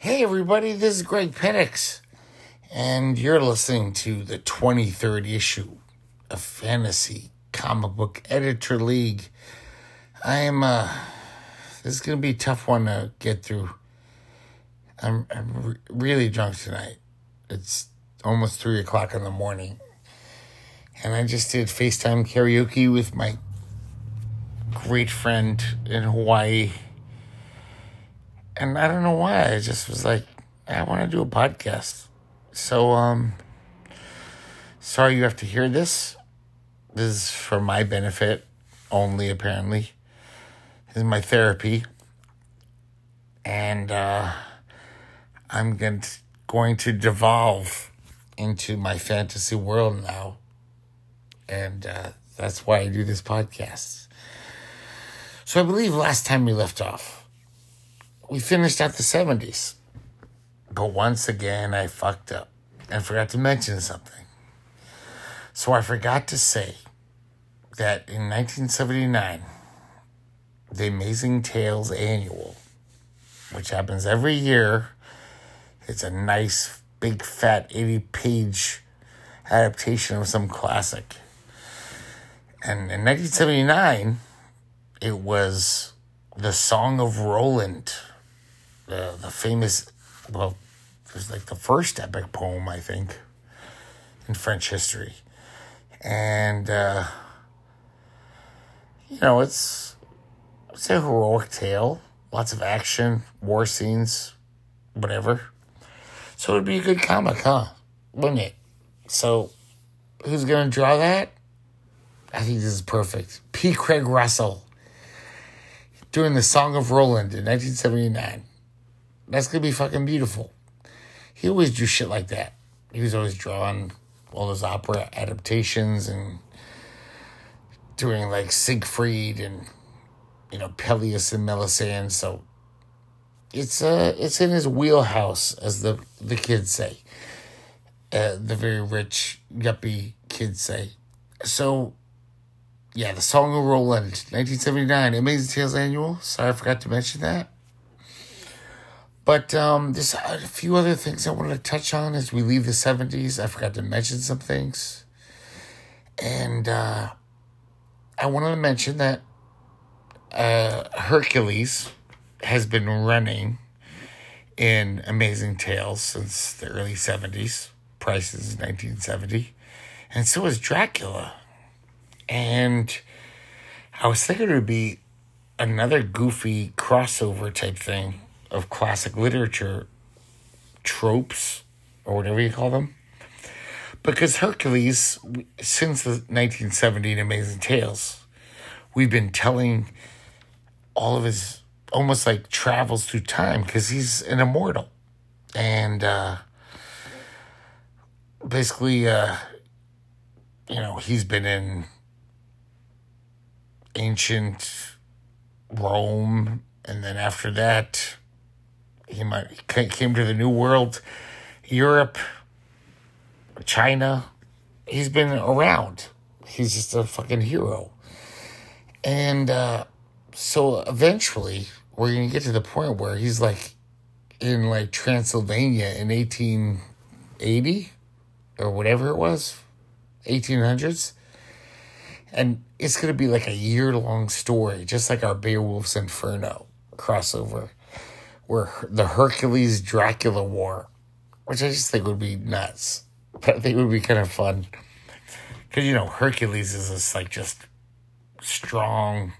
Hey, everybody, this is Greg Penix, and you're listening to the 23rd issue of Fantasy Comic Book Editor League. I'm, uh, this is going to be a tough one to get through. I'm, I'm re- really drunk tonight. It's almost 3 o'clock in the morning, and I just did FaceTime karaoke with my great friend in Hawaii and I don't know why. I just was like, I want to do a podcast. So, um, sorry you have to hear this. This is for my benefit only, apparently. This is my therapy. And, uh, I'm going to, going to devolve into my fantasy world now. And, uh, that's why I do this podcast. So I believe last time we left off, we finished at the 70s. But once again, I fucked up and forgot to mention something. So I forgot to say that in 1979, the Amazing Tales Annual, which happens every year, it's a nice, big, fat 80 page adaptation of some classic. And in 1979, it was The Song of Roland the the famous well it was like the first epic poem I think in French history, and uh, you know it's it's a heroic tale, lots of action, war scenes, whatever. So it'd be a good comic, huh? Wouldn't it? So who's gonna draw that? I think this is perfect. P. Craig Russell doing the Song of Roland in 1979. That's gonna be fucking beautiful. He always drew shit like that. He was always drawing all those opera adaptations and doing like Siegfried and you know Pelleas and Melisande. So it's uh it's in his wheelhouse, as the the kids say. Uh, the very rich yuppie kids say. So yeah, the Song of Roland, 1979, Amazing Tales Annual. Sorry, I forgot to mention that. But um, there's a few other things I want to touch on as we leave the 70s. I forgot to mention some things. And uh, I wanted to mention that uh, Hercules has been running in Amazing Tales since the early 70s. Prices 1970. And so is Dracula. And I was thinking it would be another goofy crossover type thing of classic literature tropes or whatever you call them. Because Hercules, since the 1970 Amazing Tales, we've been telling all of his almost like travels through time because he's an immortal. And uh, basically, uh, you know, he's been in ancient Rome, and then after that, he might came to the New World, Europe, China. He's been around. He's just a fucking hero. And uh, so eventually, we're gonna get to the point where he's like in like Transylvania in 1880 or whatever it was, 1800s. And it's going to be like a year long story, just like our Beowulf's Inferno crossover were the Hercules Dracula War, which I just think would be nuts. But I think would be kind of fun. Because, you know, Hercules is this, like, just strong.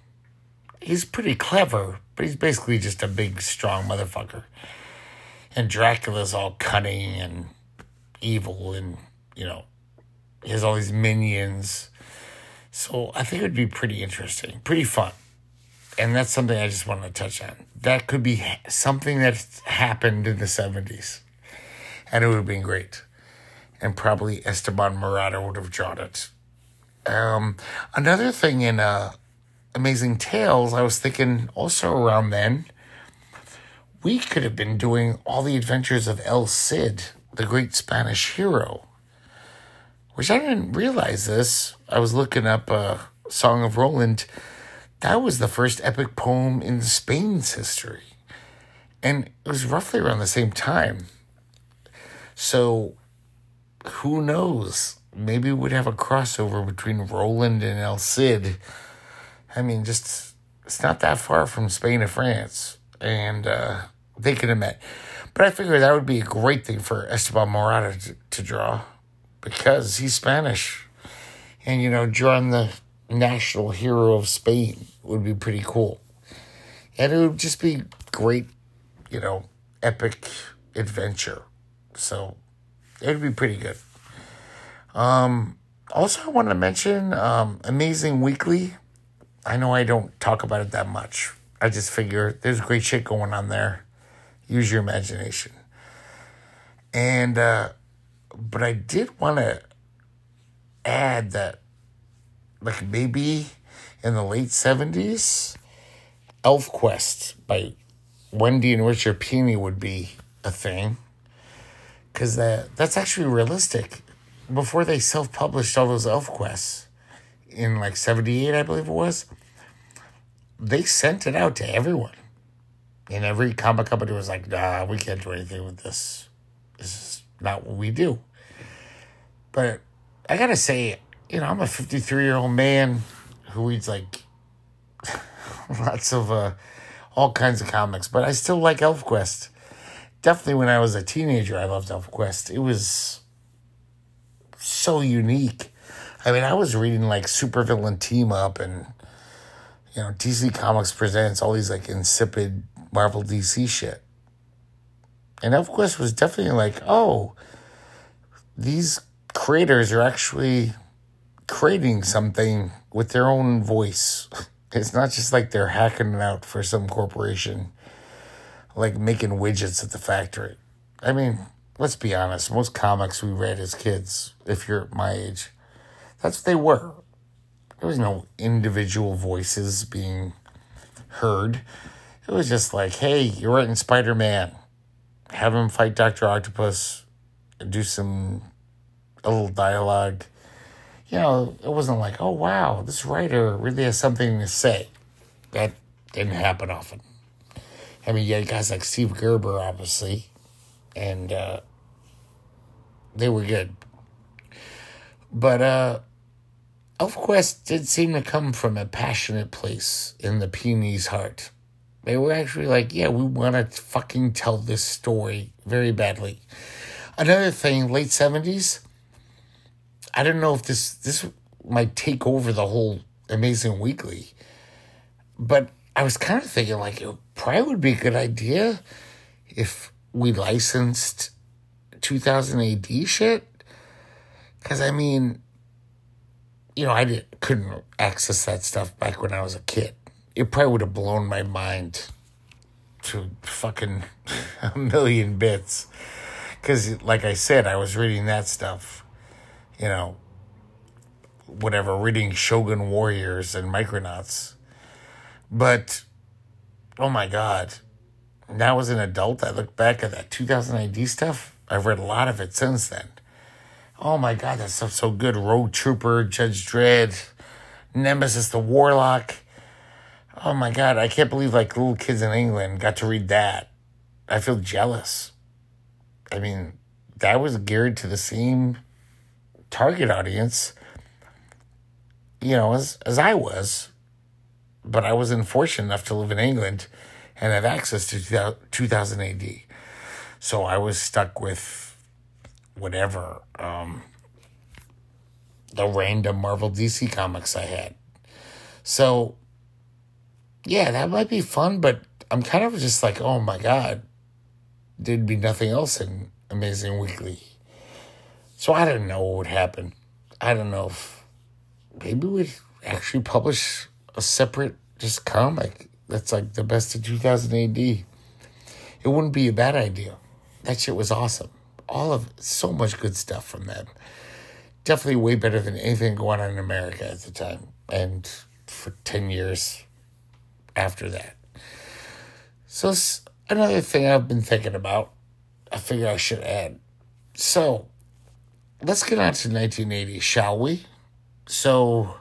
He's pretty clever, but he's basically just a big, strong motherfucker. And Dracula's all cunning and evil and, you know, he has all these minions. So I think it would be pretty interesting, pretty fun and that's something I just want to touch on. That could be something that happened in the 70s, and it would have been great. And probably Esteban Maroto would have drawn it. Um, another thing in uh, Amazing Tales, I was thinking also around then, we could have been doing all the adventures of El Cid, the great Spanish hero. Which I didn't realize this. I was looking up uh, Song of Roland that was the first epic poem in Spain's history. And it was roughly around the same time. So who knows? Maybe we'd have a crossover between Roland and El Cid. I mean, just it's not that far from Spain to France. And uh, they could have met. But I figured that would be a great thing for Esteban Maroto to, to draw because he's Spanish. And, you know, drawing the national hero of Spain would be pretty cool. And it would just be great, you know, epic adventure. So it would be pretty good. Um, also, I want to mention um, Amazing Weekly. I know I don't talk about it that much. I just figure there's great shit going on there. Use your imagination. And, uh, but I did want to add that, like, maybe in the late 70s, ElfQuest by Wendy and Richard Pini would be a thing. Because that, that's actually realistic. Before they self published all those ElfQuests in like 78, I believe it was, they sent it out to everyone. And every comic company was like, nah, we can't do anything with this. This is not what we do. But I gotta say, you know, I'm a 53 year old man who reads like lots of uh, all kinds of comics, but I still like ElfQuest. Definitely when I was a teenager, I loved ElfQuest. It was so unique. I mean, I was reading like Supervillain Team Up and, you know, DC Comics Presents, all these like insipid Marvel DC shit. And ElfQuest was definitely like, oh, these creators are actually creating something with their own voice. It's not just like they're hacking it out for some corporation, like making widgets at the factory. I mean, let's be honest, most comics we read as kids, if you're my age, that's what they were. There was no individual voices being heard. It was just like, hey, you're writing Spider Man. Have him fight Dr. Octopus, do some a little dialogue you know, it wasn't like, oh, wow, this writer really has something to say. That didn't happen often. I mean, you had guys like Steve Gerber, obviously, and uh, they were good. But uh, ElfQuest did seem to come from a passionate place in the Pini's heart. They were actually like, yeah, we want to fucking tell this story very badly. Another thing, late 70s, I don't know if this this might take over the whole Amazing Weekly, but I was kind of thinking like it probably would be a good idea if we licensed 2000 AD shit. Because I mean, you know, I didn't, couldn't access that stuff back when I was a kid. It probably would have blown my mind to fucking a million bits. Because, like I said, I was reading that stuff you know, whatever, reading Shogun Warriors and Micronauts. But, oh my God, now as an adult, I look back at that 2000 AD stuff. I've read a lot of it since then. Oh my God, that stuff's so good. Rogue Trooper, Judge Dredd, Nemesis the Warlock. Oh my God, I can't believe like little kids in England got to read that. I feel jealous. I mean, that was geared to the same target audience, you know, as, as I was. But I wasn't fortunate enough to live in England and have access to 2000 AD. So I was stuck with whatever, um, the random Marvel DC comics I had. So, yeah, that might be fun, but I'm kind of just like, oh my God, there'd be nothing else in Amazing Weekly. So I don't know what would happen. I don't know if maybe we'd actually publish a separate just comic that's like the best of 2000 AD. It wouldn't be a bad idea. That shit was awesome. All of so much good stuff from them. Definitely way better than anything going on in America at the time and for 10 years after that. So another thing I've been thinking about, I figure I should add. So, let's get on to 1980, shall we? So,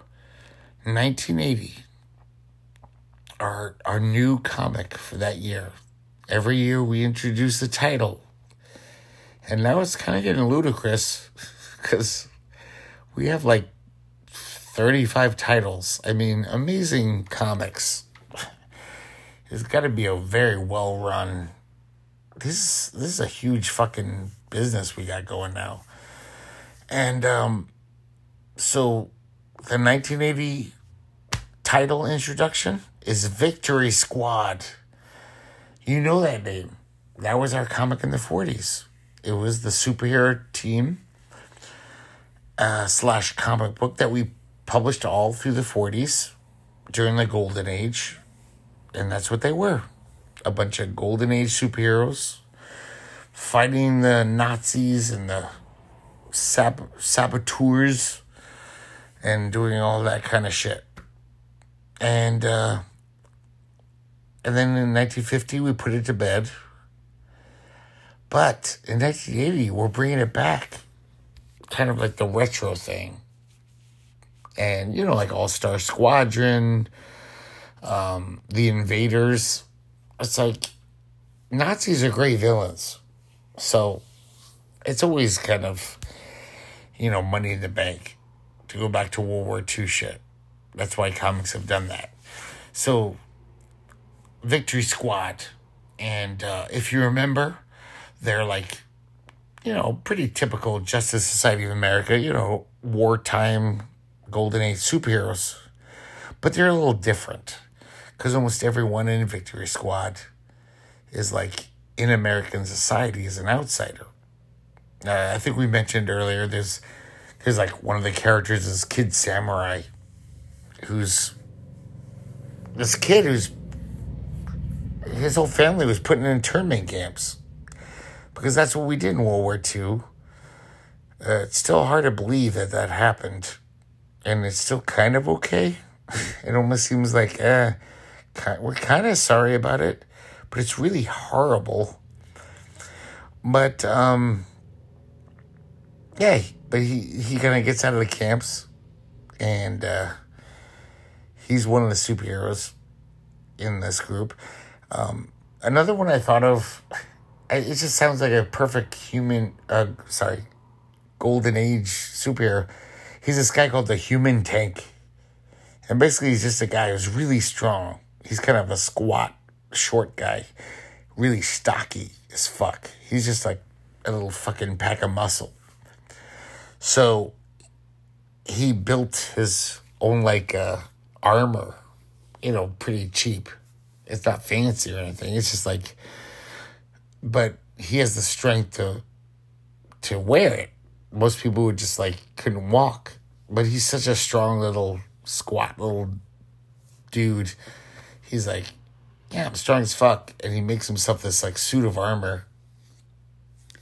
1980, our our new comic for that year every year we introduce the title. And now it's kind of getting ludicrous because we have like 35 titles. I mean, amazing comics. It's got to be a very well run. This this is a huge fucking business we got going now. And um so the 1980 title introduction is Victory Squad. You know that name. That was our comic in the 40s. It was the superhero team uh, slash comic book that we published all through the 40s during the Golden Age. And that's what they were a bunch of Golden Age superheroes fighting the Nazis and the sab- saboteurs and doing all that kind of shit. And uh, and then in 1950 we put it to bed. But in 1980 we're bringing it back, kind of like the retro thing. And you know, like All Star Squadron, um, the Invaders. It's like Nazis are great villains, so it's always kind of you know money in the bank to go back to World War II shit. That's why comics have done that. So, Victory Squad, and uh, if you remember, they're like, you know, pretty typical Justice Society of America, you know, wartime Golden Age superheroes. But they're a little different because almost everyone in Victory Squad is like in American society is an outsider. Uh, I think we mentioned earlier there's there's like one of the characters is Kid Samurai, who's this kid who's his whole family was put in internment camps because that's what we did in World War II. Uh, it's still hard to believe that that happened, and it's still kind of okay. it almost seems like eh, we're kind of sorry about it, but it's really horrible. But um, yeah, but he he kind of gets out of the camps, and uh, he's one of the superheroes in this group. Um, another one I thought of, it just sounds like a perfect human. Uh, sorry, golden age superhero. He's this guy called the Human Tank, and basically he's just a guy who's really strong. He's kind of a squat, short guy, really stocky as fuck. He's just like a little fucking pack of muscle. So he built his own like uh, armor, you know, pretty cheap. It's not fancy or anything. It's just like, but he has the strength to to wear it. Most people would just like couldn't walk, but he's such a strong little squat little dude. He's like, yeah, I'm strong as fuck, and he makes himself this like suit of armor,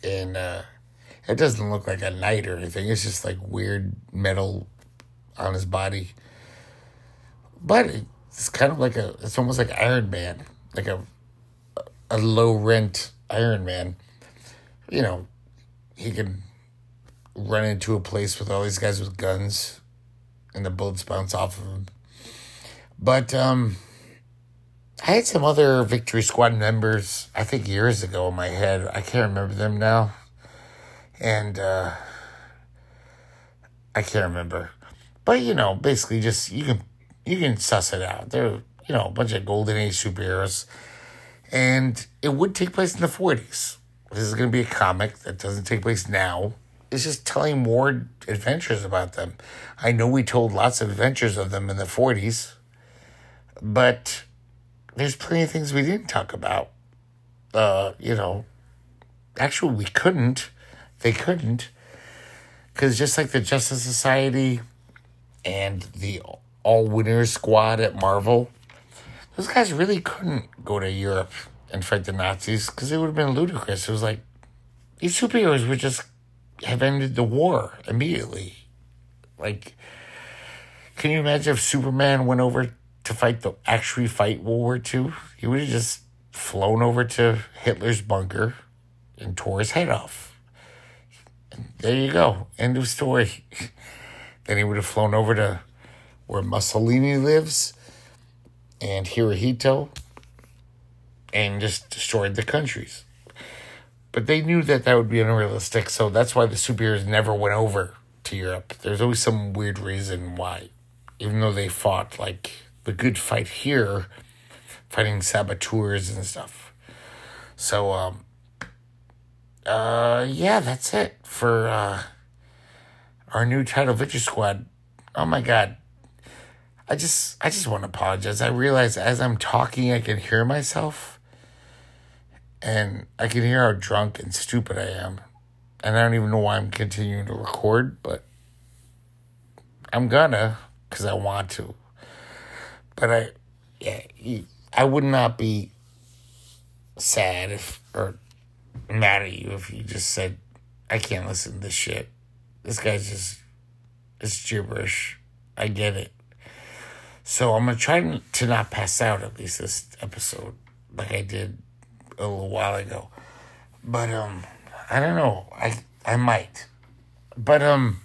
and uh, it doesn't look like a knight or anything. It's just like weird metal on his body. But it's kind of like a, it's almost like Iron Man, like a, a low rent Iron Man. You know, he can run into a place with all these guys with guns and the bullets bounce off of him. But, um, I had some other Victory Squad members, I think years ago in my head. I can't remember them now and uh, I can't remember, but you know, basically, just you can you can suss it out. They're you know a bunch of golden age superheroes, and it would take place in the forties. This is going to be a comic that doesn't take place now. It's just telling more adventures about them. I know we told lots of adventures of them in the forties, but there's plenty of things we didn't talk about. Uh, you know, actually, we couldn't they couldn't. Because just like the Justice Society and the All Winners Squad at Marvel, those guys really couldn't go to Europe and fight the Nazis because it would have been ludicrous. It was like these superheroes would just have ended the war immediately. Like, can you imagine if Superman went over to fight the actually fight World War II? He would have just flown over to Hitler's bunker and tore his head off there you go. End of story. then he would have flown over to where Mussolini lives and Hirohito. and just destroyed the countries. But they knew that that would be unrealistic, so that's why the superheroes never went over to Europe. There's always some weird reason why, even though they fought like the good fight here, fighting saboteurs and stuff. So, um, uh, yeah, that's it for uh, our new title, Victory Squad. Oh my god, I just, I just want to apologize. I realize as I'm talking, I can hear myself, and I can hear how drunk and stupid I am, and I don't even know why I'm continuing to record, but I'm gonna because I want to. But I, yeah, I would not be sad if or mad at you if you just said, I can't listen to this shit. This guy's just, it's gibberish. I get it. So I'm gonna try to not pass out at least this episode, like I did a little while ago. But um, I don't know. I I might. But um,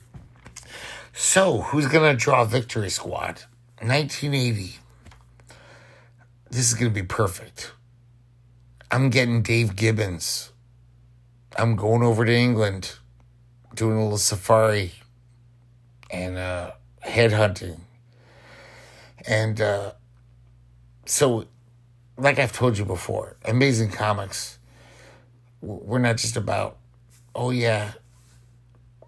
so who's gonna draw Victory Squad? 1980. This is gonna be perfect. I'm getting Dave Gibbons. I'm going over to England, doing a little safari and uh, head hunting. And uh, so, like I've told you before, Amazing Comics, we're not just about, oh yeah,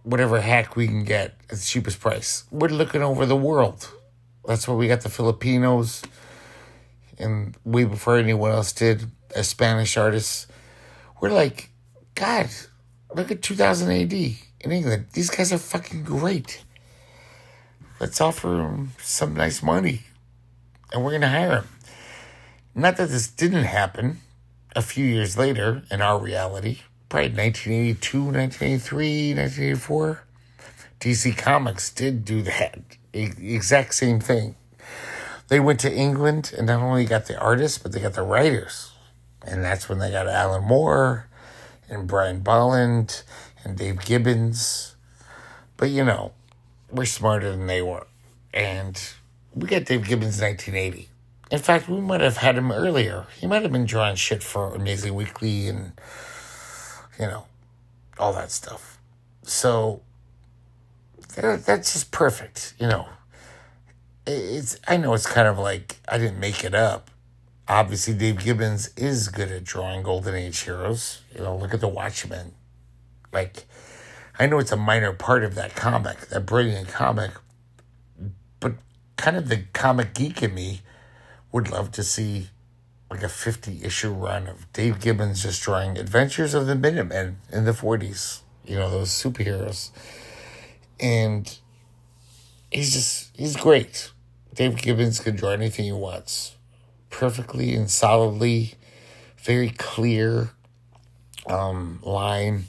whatever hack we can get at the cheapest price. We're looking over the world. That's where we got the Filipinos, and way before anyone else did, as Spanish artists. We're like, God, look at 2000 AD in England. These guys are fucking great. Let's offer them some nice money, and we're gonna hire them. Not that this didn't happen a few years later in our reality, probably 1982, 1983, 1984. DC Comics did do that exact same thing. They went to England and not only got the artists, but they got the writers. And that's when they got Alan Moore and Brian Bolland and Dave Gibbons. But you know, we're smarter than they were. And we got Dave Gibbons in 1980. In fact, we might have had him earlier. He might have been drawing shit for Amazing Weekly and, you know, all that stuff. So, that's just perfect, you know. It's I know it's kind of like I didn't make it up. Obviously, Dave Gibbons is good at drawing Golden Age heroes. You know, look at the Watchmen. Like, I know it's a minor part of that comic, that brilliant comic, but kind of the comic geek in me would love to see like a 50 issue run of Dave Gibbons just drawing Adventures of the Minutemen in the 40s. You know, those superheroes and he's just he's great. Dave Gibbons can draw anything he wants, perfectly and solidly, very clear um, line.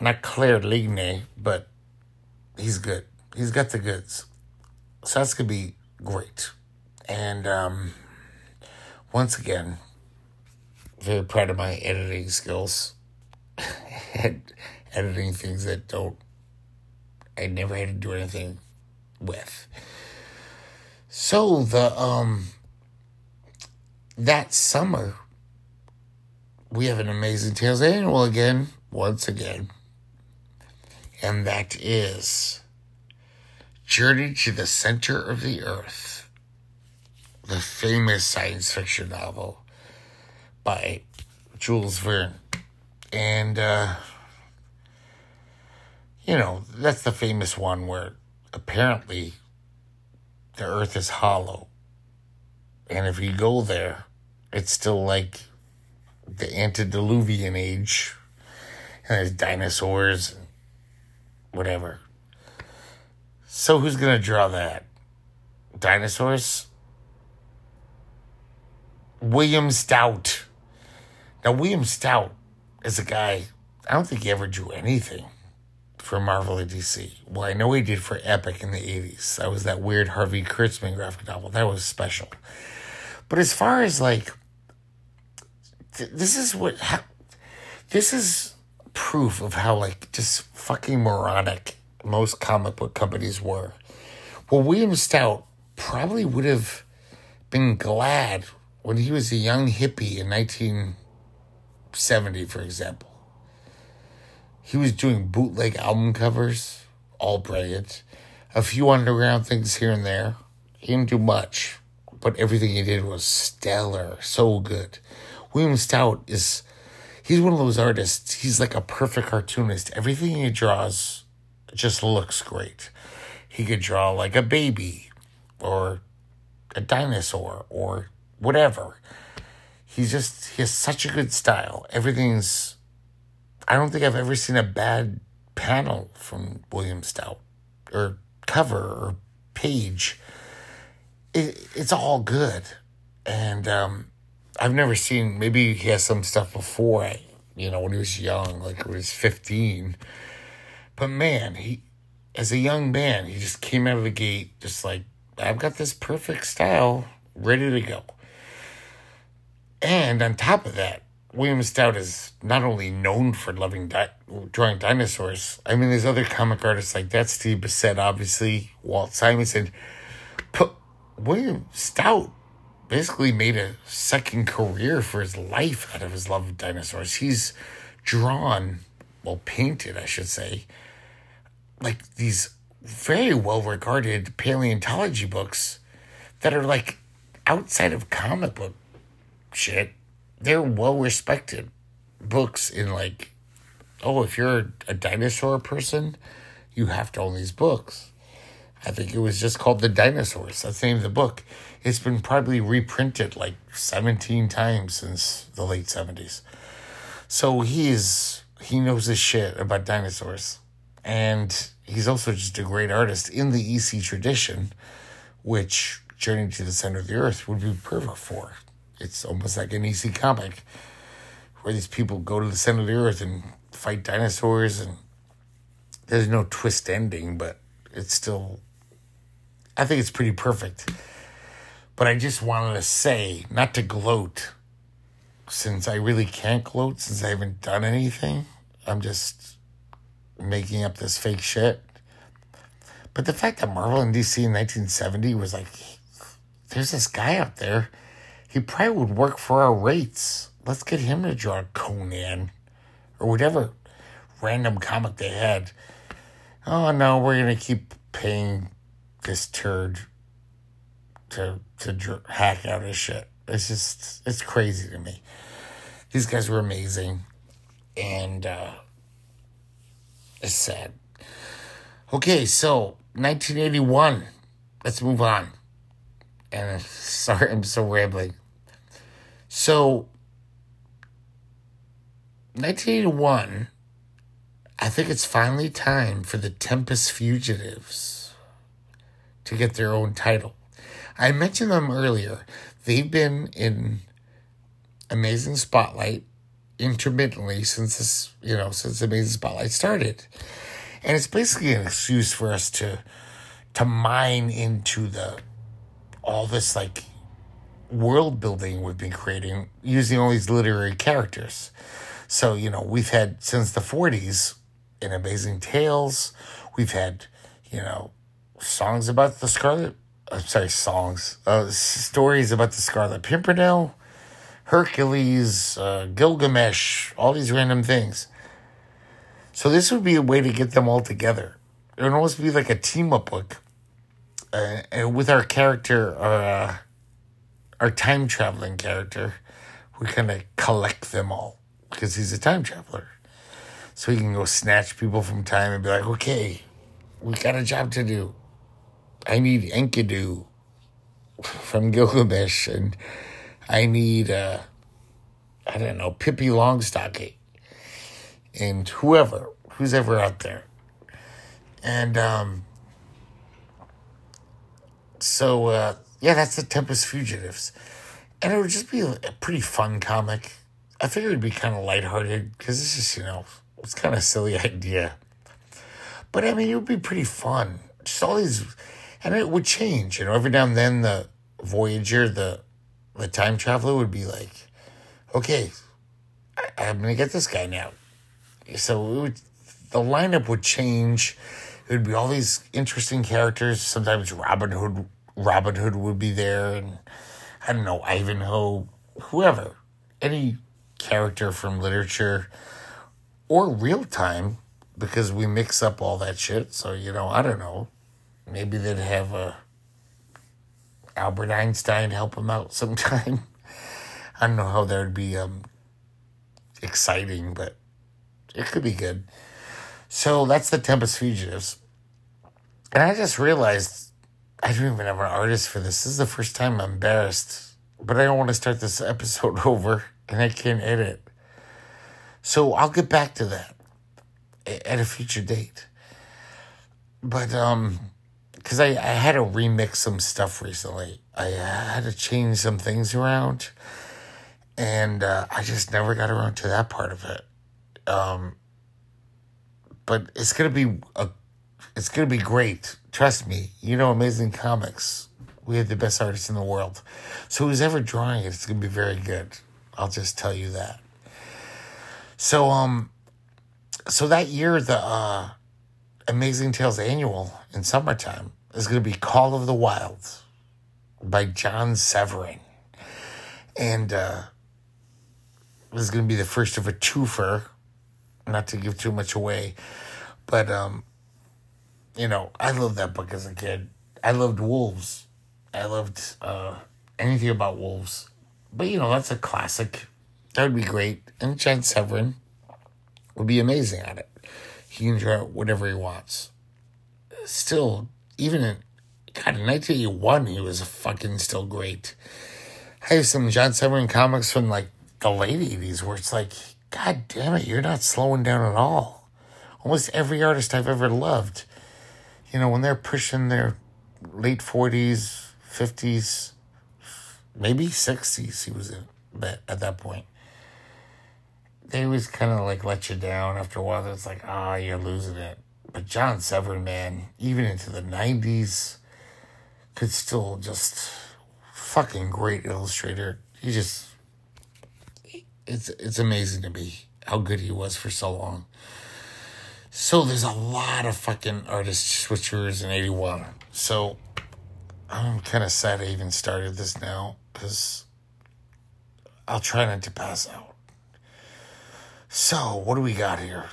Not clear ligne, but he's good. He's got the goods. So that's gonna be great. And um, once again, very proud of my editing skills. and editing things that don't I never had to do anything with. So the um that summer we have an amazing Tales annual again, once again. And that is Journey to the Center of the Earth, the famous science fiction novel by Jules Verne. And uh you know, that's the famous one where apparently the earth is hollow. And if you go there, it's still like the antediluvian age. And there's dinosaurs and whatever. So who's going to draw that? Dinosaurs? William Stout. Now, William Stout is a guy, I don't think he ever drew anything for Marvel or DC. Well, I know he did for Epic in the 80s. That was that weird Harvey Kurtzman graphic novel. That was special. But as far as like, th- this is what, ha- this is proof of how like just fucking moronic most comic book companies were. Well, William Stout probably would have been glad when he was a young hippie in 1970, for example, he was doing bootleg album covers, all brilliant. A few underground things here and there. He didn't do much, but everything he did was stellar, so good. William Stout is, he's one of those artists, he's like a perfect cartoonist. Everything he draws just looks great. He could draw like a baby or a dinosaur or whatever. He's just, he has such a good style. Everything's, I don't think I've ever seen a bad panel from William Stout or cover or page. It, it's all good. And um, I've never seen, maybe he has some stuff before I, you know, when he was young, like when he was 15. But man, he, as a young man, he just came out of the gate just like, I've got this perfect style ready to go. And on top of that, William Stout is not only known for loving di- drawing dinosaurs. I mean, there's other comic artists like that. Steve Bissette, obviously, Walt Simonson. But William Stout basically made a second career for his life out of his love of dinosaurs. He's drawn, well, painted, I should say, like these very well regarded paleontology books that are like outside of comic book shit. They're well respected books in like, oh, if you're a dinosaur person, you have to own these books. I think it was just called The Dinosaurs. That's the name of the book. It's been probably reprinted like 17 times since the late 70s. So he's he knows his shit about dinosaurs. And he's also just a great artist in the EC tradition, which Journey to the Center of the Earth would be perfect for. It's almost like an EC comic where these people go to the center of the earth and fight dinosaurs and there's no twist ending, but it's still I think it's pretty perfect. But I just wanted to say, not to gloat, since I really can't gloat since I haven't done anything. I'm just making up this fake shit. But the fact that Marvel and DC in 1970 was like, there's this guy out there, he probably would work for our rates. Let's get him to draw Conan or whatever random comic they had. Oh no, we're gonna keep paying this turd to to hack out his shit. It's just it's crazy to me. These guys were amazing, and uh, it's sad. Okay, so 1981. Let's move on. And sorry, I'm so rambling. So 1981. I think it's finally time for the Tempest Fugitives to get their own title. I mentioned them earlier. They've been in Amazing Spotlight intermittently since this, you know, since Amazing Spotlight started. And it's basically an excuse for us to to mine into the all this like world building we've been creating using all these literary characters. So, you know, we've had since the 40s in Amazing Tales, we've had, you know, songs about the Scarlet, I'm sorry, songs, uh, stories about the Scarlet Pimpernel, Hercules, uh, Gilgamesh, all these random things. So this would be a way to get them all together. It would almost be like a team up book, uh, and with our character, our uh, our time traveling character, we kind of collect them all because he's a time traveler. So he can go snatch people from time and be like, okay, we got a job to do. I need Enkidu from Gilgamesh, and I need, uh, I don't know, Pippi Longstocking, and whoever, who's ever out there. And um, so, uh, yeah, that's the Tempest Fugitives. And it would just be a pretty fun comic. I figured it'd be kind of lighthearted because it's just, you know, it's kind of silly idea. But I mean, it would be pretty fun. Just all these, and it would change. You know, every now and then the Voyager, the the time traveler, would be like, "Okay, I, I'm gonna get this guy now." So it would, the lineup would change. It would be all these interesting characters. Sometimes Robin Hood, Robin Hood would be there, and I don't know, Ivanhoe, whoever, any character from literature or real time, because we mix up all that shit. So, you know, I don't know. Maybe they'd have a Albert Einstein help him out sometime. I don't know how that would be um, exciting, but it could be good. So that's the Tempest Fugitives. And I just realized I don't even have an artist for this. This is the first time I'm embarrassed, but I don't want to start this episode over and I can't edit. So I'll get back to that at a future date. But, um, because I, I had to remix some stuff recently. I had to change some things around and uh, I just never got around to that part of it. Um, but it's gonna be a, it's gonna be great. Trust me. You know, amazing comics. We have the best artists in the world. So who's ever drawing it, it's gonna be very good. I'll just tell you that. So um, so that year the uh, Amazing Tales annual in summertime is gonna be Call of the Wild by John Severin, and uh, this is gonna be the first of a twofer not to give too much away, but um, you know, I loved that book as a kid. I loved wolves. I loved uh, anything about wolves. But you know, that's a classic. That would be great. And John Severin would be amazing at it. He can draw whatever he wants. Still, even in God, in 1981, he was fucking still great. I have some John Severin comics from like the late 80s where it's like God damn it, you're not slowing down at all. Almost every artist I've ever loved, you know, when they're pushing their late 40s, 50s, maybe 60s, he was in, but at that point. They always kind of like let you down after a while. It's like, ah, oh, you're losing it. But John Severin, man, even into the 90s, could still just fucking great illustrator. He just it's it's amazing to me how good he was for so long. So there's a lot of fucking artist switchers in 81. So I'm kind of sad I even started this now because I'll try not to pass out. So, what do we got here?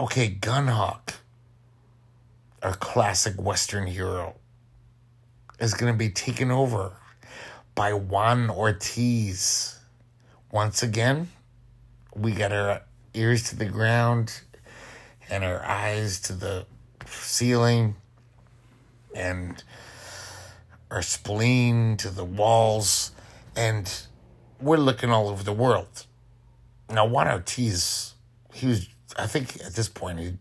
Okay, Gunhawk, our classic Western hero, is going to be taken over by Juan Ortiz once again, we got our ears to the ground and our eyes to the ceiling and our spleen to the walls and we're looking all over the world. Now Juan Ortiz, he was I think at this point he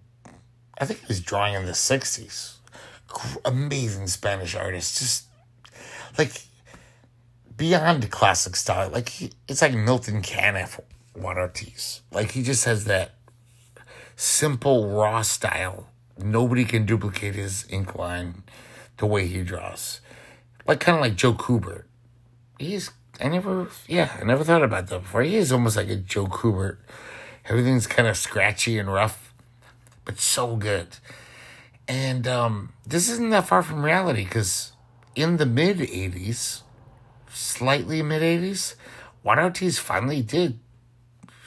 I think he was drawing in the sixties. Amazing Spanish artist. Just like beyond classic style. Like he, it's like Milton Caniff Juan Ortiz. Like he just has that simple raw style. Nobody can duplicate his ink line the way he draws. Like kind of like Joe Kubert. He's I never yeah, I never thought about that before. He is almost like a Joe Kubert. Everything's kind of scratchy and rough, but so good. And um, this isn't that far from reality because in the mid 80s, slightly mid 80s, Juan Ortiz finally did.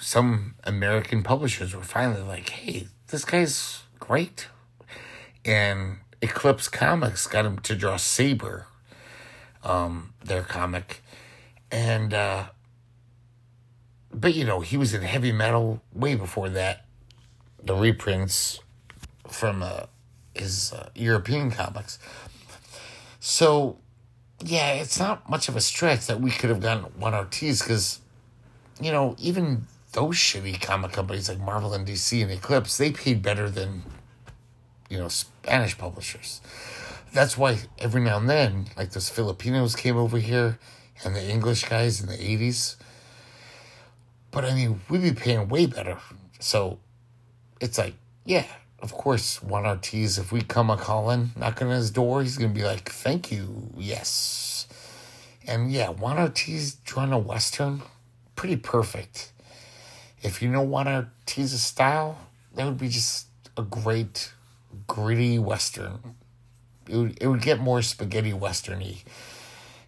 Some American publishers were finally like, hey, this guy's great. And Eclipse Comics got him to draw Saber, um, their comic. And, uh, but you know, he was in heavy metal way before that. The reprints from uh, his uh, European comics. So yeah, it's not much of a stretch that we could have gotten Juan Ortiz because, you know, even those shitty comic companies like Marvel and DC and Eclipse, they paid better than, you know, Spanish publishers. That's why every now and then, like those Filipinos came over here and the English guys in the 80s. But I mean, we'd be paying way better. So it's like, yeah, of course, Juan Ortiz, if we come a calling, knocking on his door, he's going to be like, thank you, yes. And yeah, Juan Ortiz drawing a Western, pretty perfect. If you know Juan Ortiz's style, that would be just a great, gritty Western. It would, it would get more spaghetti Westerny.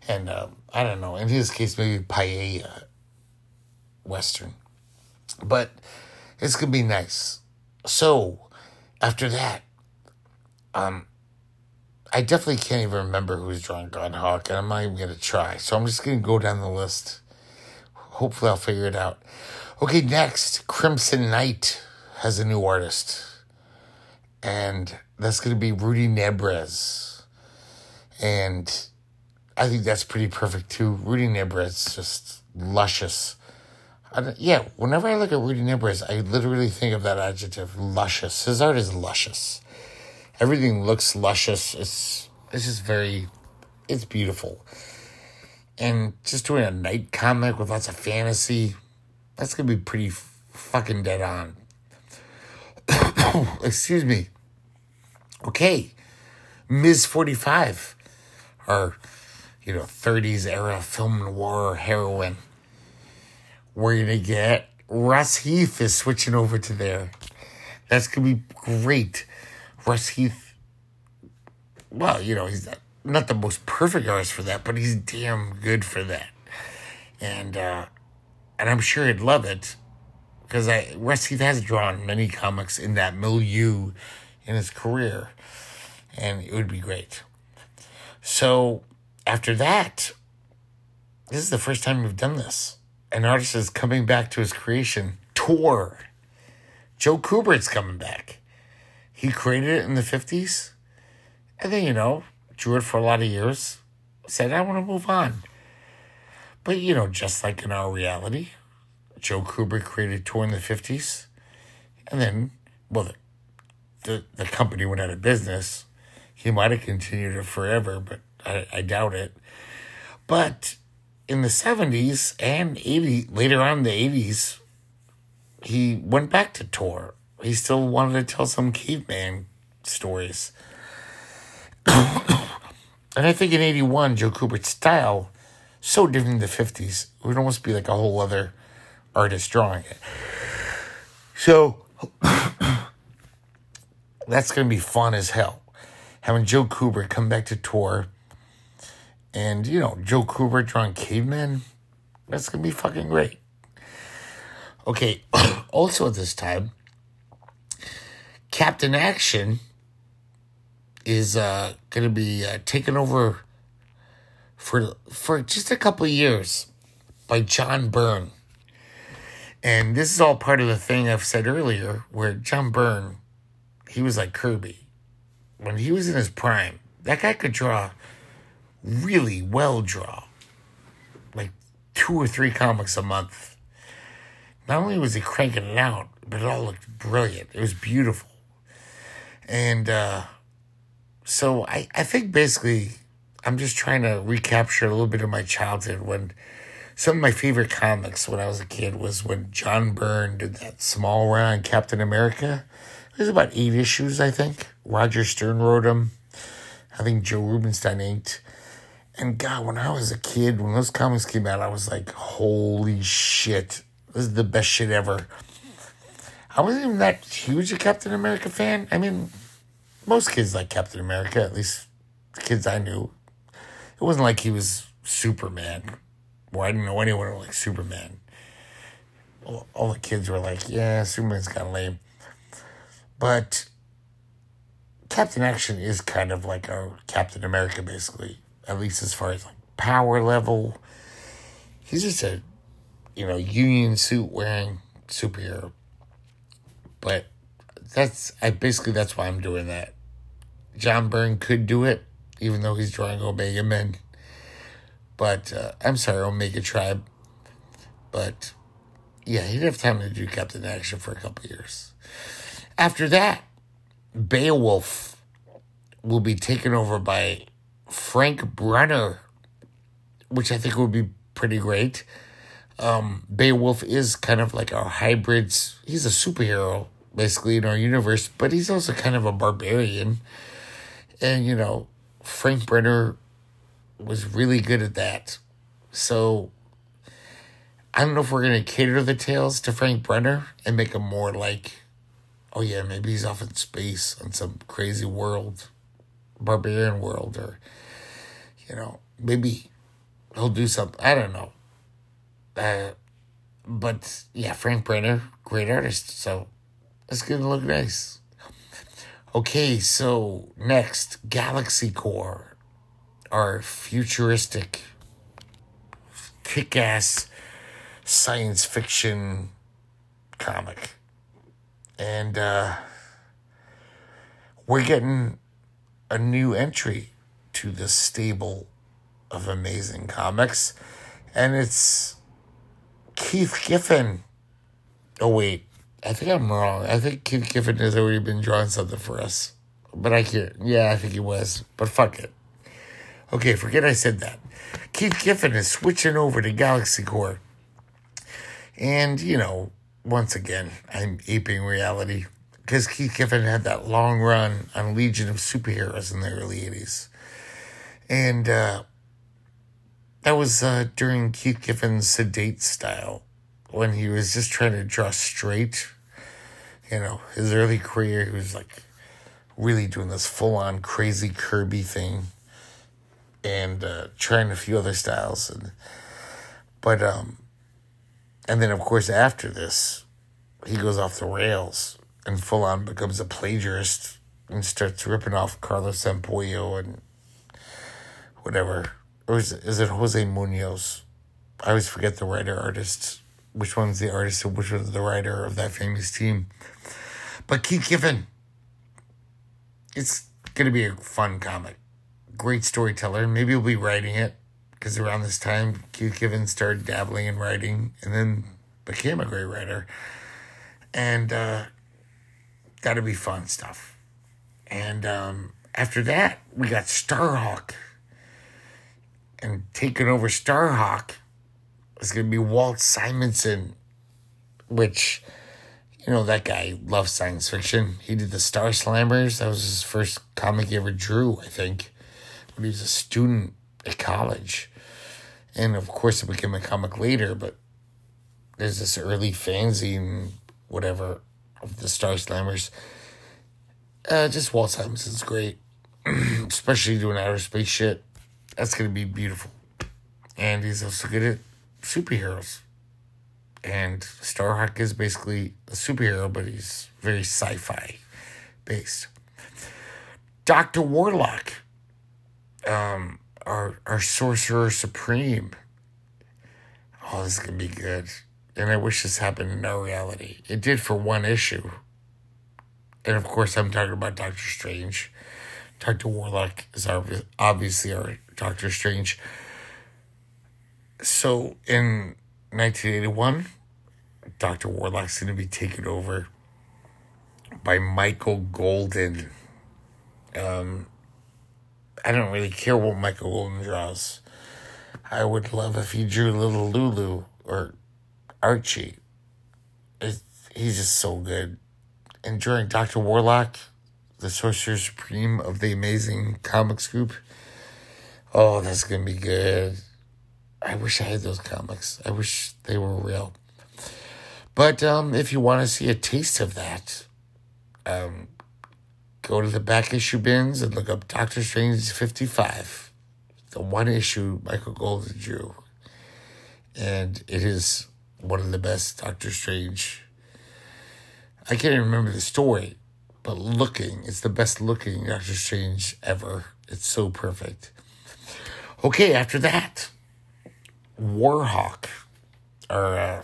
And uh, I don't know, in his case, maybe paella Western. But it's going to be nice. So, after that, um, I definitely can't even remember who's drawing Godhawk, and I'm not even going to try. So I'm just going to go down the list. Hopefully, I'll figure it out. Okay, next, Crimson Knight has a new artist, and that's going to be Rudy Nebres. And I think that's pretty perfect too. Rudy Nebres, just luscious. Yeah, whenever I look at Rudy Nebres, I literally think of that adjective, luscious. His art is luscious everything looks luscious. It's it's just very, it's beautiful. And just doing a night comic with lots of fantasy, that's gonna be pretty fucking dead on. Excuse me. Okay, Ms. Forty Five, our you know '30s era film noir heroine. We're gonna get Russ Heath is switching over to there. That's gonna be great. Russ Heath, well, you know, he's not, not the most perfect artist for that, but he's damn good for that. And uh, and I'm sure he'd love it because I Russ Heath has drawn many comics in that milieu in his career, and it would be great. So after that, this is the first time we've done this. An artist is coming back to his creation. Tor. Joe Kubert's coming back. He created it in the 50s. And then, you know, drew it for a lot of years. Said, I want to move on. But, you know, just like in our reality, Joe Kubert created Tor in the 50s. And then, well, the, the, the company went out of business. He might have continued it forever, but I, I doubt it. But in the 70s and 80, later on in the 80s, he went back to Tor he still wanted to tell some caveman stories. and I think in 81, Joe Kubert's style, so different in the 50s, it would almost be like a whole other artist drawing it. So that's going to be fun as hell. Having Joe Kubert come back to Tor and, you know, Joe Kubert drawing cavemen, that's to be fucking great. Okay, also at this time, Captain Action is uh, to be uh, taken over for for just a couple years by John Byrne. And this is all part of the thing I've said earlier, where John Byrne, he was like Kirby. When he was in his prime, that guy could draw really well draw. Like two or three comics a month. Not only was he cranking it out, but it all looked brilliant. It was beautiful. And uh, so I, I think basically I'm just trying to recapture a little bit of my childhood when some of my favorite comics when I was a kid was when John Byrne did that small run Captain America. It was about eight issues, I think. Roger Stern wrote them. I think Joe Rubinstein inked. And God, when I was a kid, when those comics came out, I was like, holy shit. This is the best shit ever. I wasn't even that huge a Captain America fan. I mean, most kids like Captain America, at least the kids I knew. It wasn't like he was Superman. Well, I didn't know anyone like Superman. All, all the kids were like, yeah, Superman's kind of lame. But Captain Action is kind of like a Captain America, basically, at least as far as like power level. He's just a, you know, union suit wearing superhero. But that's I basically that's why I'm doing that. John Byrne could do it, even though he's drawing Omega Men. But uh, I'm sorry, Omega Tribe. But yeah, he'd have time to do Captain Action for a couple years. After that, Beowulf will be taken over by Frank Brunner, which I think would be pretty great. Um, Beowulf is kind of like a hybrid. He's a superhero basically in our universe, but he's also kind of a barbarian. And, you know, Frank Brunner was really good at that. So I don't know if we're going to cater the tales to Frank Brunner and make him more like, oh, yeah, maybe he's off in space on some crazy world, barbarian world, or, you know, maybe he'll do something. I don't know. Uh, but yeah, Frank Brunner, great artist. So it's gonna look nice. Okay, so next, Galaxy Core, our futuristic, kick ass science fiction comic. And uh, we're getting a new entry to the stable of amazing comics. And it's Keith Giffen. Oh, wait. I think I'm wrong. I think Keith Giffen has already been drawing something for us. But I can't. Yeah, I think he was. But fuck it. Okay, forget I said that. Keith Giffen is switching over to Galaxy Core. And, you know, once again, I'm aping reality. Because Keith Giffen had that long run on Legion of Superheroes in the early 80s. And uh, that was uh, during Keith Giffen's sedate style when he was just trying to draw straight. You know, his early career, he was like really doing this full on crazy Kirby thing and uh, trying a few other styles. And, but, um, and then of course after this, he goes off the rails and full on becomes a plagiarist and starts ripping off Carlos Sampayo and whatever or is it, is it Jose Munoz? I always forget the writer artist. Which one's the artist and which one's the writer of that famous team? But Keith Giffen, it's gonna be a fun comic. Great storyteller. Maybe he'll be writing it because around this time Keith Giffen started dabbling in writing and then became a great writer. And uh, that'll be fun stuff. And um, after that, we got Starhawk and taking over Starhawk is going to be Walt Simonson, which, you know, that guy loves science fiction. He did the Star Slammers. That was his first comic he ever drew, I think, when he was a student at college. And of course, it became a comic later, but there's this early fanzine, whatever, of the Star Slammers. Uh, just Walt Simonson's great, especially doing outer space shit that's going to be beautiful. And he's also good at superheroes. And Starhawk is basically a superhero, but he's very sci fi based. Dr. Warlock, um, our, our Sorcerer Supreme. Oh, this is going to be good. And I wish this happened in our reality. It did for one issue. And of course, I'm talking about Doctor Strange. Dr. Warlock is obviously our Doctor Strange. So in 1981, Dr. Warlock's going to be taken over by Michael Golden. Um, I don't really care what Michael Golden draws. I would love if he drew little Lulu or Archie. It, he's just so good. And during Dr. Warlock, the Sorcerer Supreme of the Amazing Comics Group, Oh, that's gonna be good. I wish I had those comics. I wish they were real. But um, if you want to see a taste of that, um, go to the back issue bins and look up Doctor Strange 55, the one issue Michael Golden drew. And it is one of the best Doctor Strange. I can't even remember the story, but looking, it's the best looking Doctor Strange ever. It's so perfect. Okay, after that, Warhawk, or uh,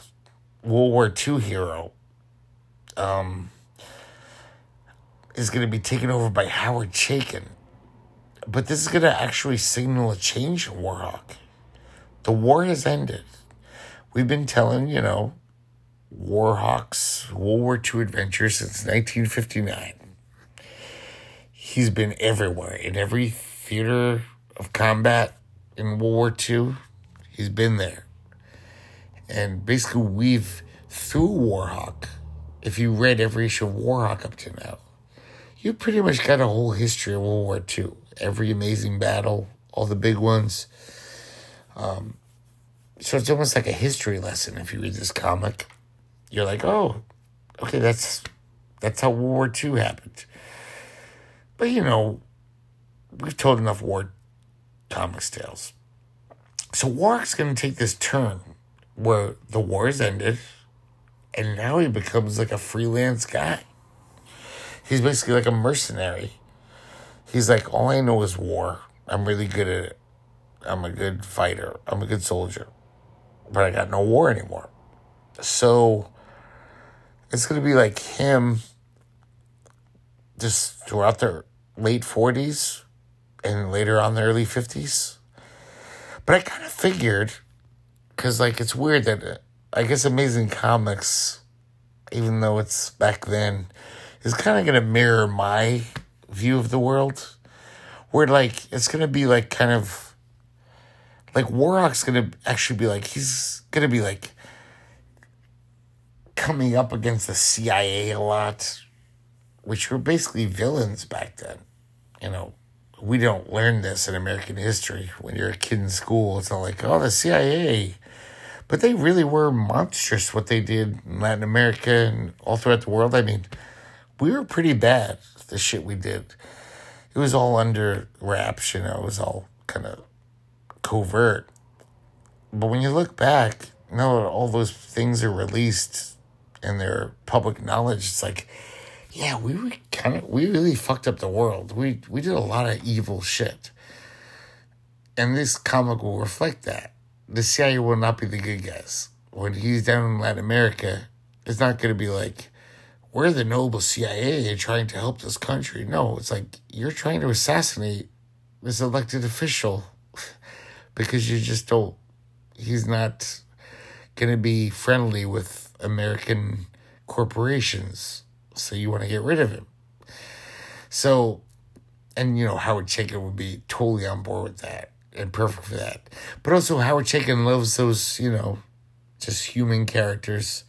World War II hero, um, is going to be taken over by Howard Chaykin. But this is going to actually signal a change in Warhawk. The war has ended. We've been telling, you know, Warhawk's World War II adventure since 1959. He's been everywhere, in every theater of combat in World War II, he's been there. And basically, we've, through Warhawk, if you read every issue of Warhawk up to now, you pretty much got a whole history of World War II. Every amazing battle, all the big ones. Um, so it's almost like a history lesson if you read this comic. You're like, oh, okay, that's that's how World War II happened. But you know, we've told enough war comics tales. So Warhawk's going to take this turn where the war ended, and now he becomes like a freelance guy. He's basically like a mercenary. He's like, all I know is war. I'm really good at it. I'm a good fighter. I'm a good soldier. But I got no war anymore. So it's going to be like him just throughout the late 40s and later on the early 50s. But I kind of figured, because like it's weird that uh, I guess Amazing Comics, even though it's back then, is kind of going to mirror my view of the world. Where like it's going to be like kind of like Warhawk's going to actually be like, he's going to be like coming up against the CIA a lot, which were basically villains back then. You know, we don't learn this in American history. When you're a kid in school, it's not like, oh, the CIA. But they really were monstrous what they did in Latin America and all throughout the world. I mean, we were pretty bad, the shit we did. It was all under wraps, you know, it was all kind of covert. But when you look back, now that all those things are released and they're public knowledge, it's like, yeah, we were kind of we really fucked up the world. We we did a lot of evil shit. And this comic will reflect that. The CIA will not be the good guys. When he's down in Latin America, it's not going to be like, we're the noble CIA trying to help this country. No, it's like, you're trying to assassinate this elected official because you just don't, he's not going to be friendly with American corporations so you want to get rid of him. So, and you know, Howard Chaykin would be totally on board with that and perfect for that. But also, Howard Chaykin loves those, you know, just human characters.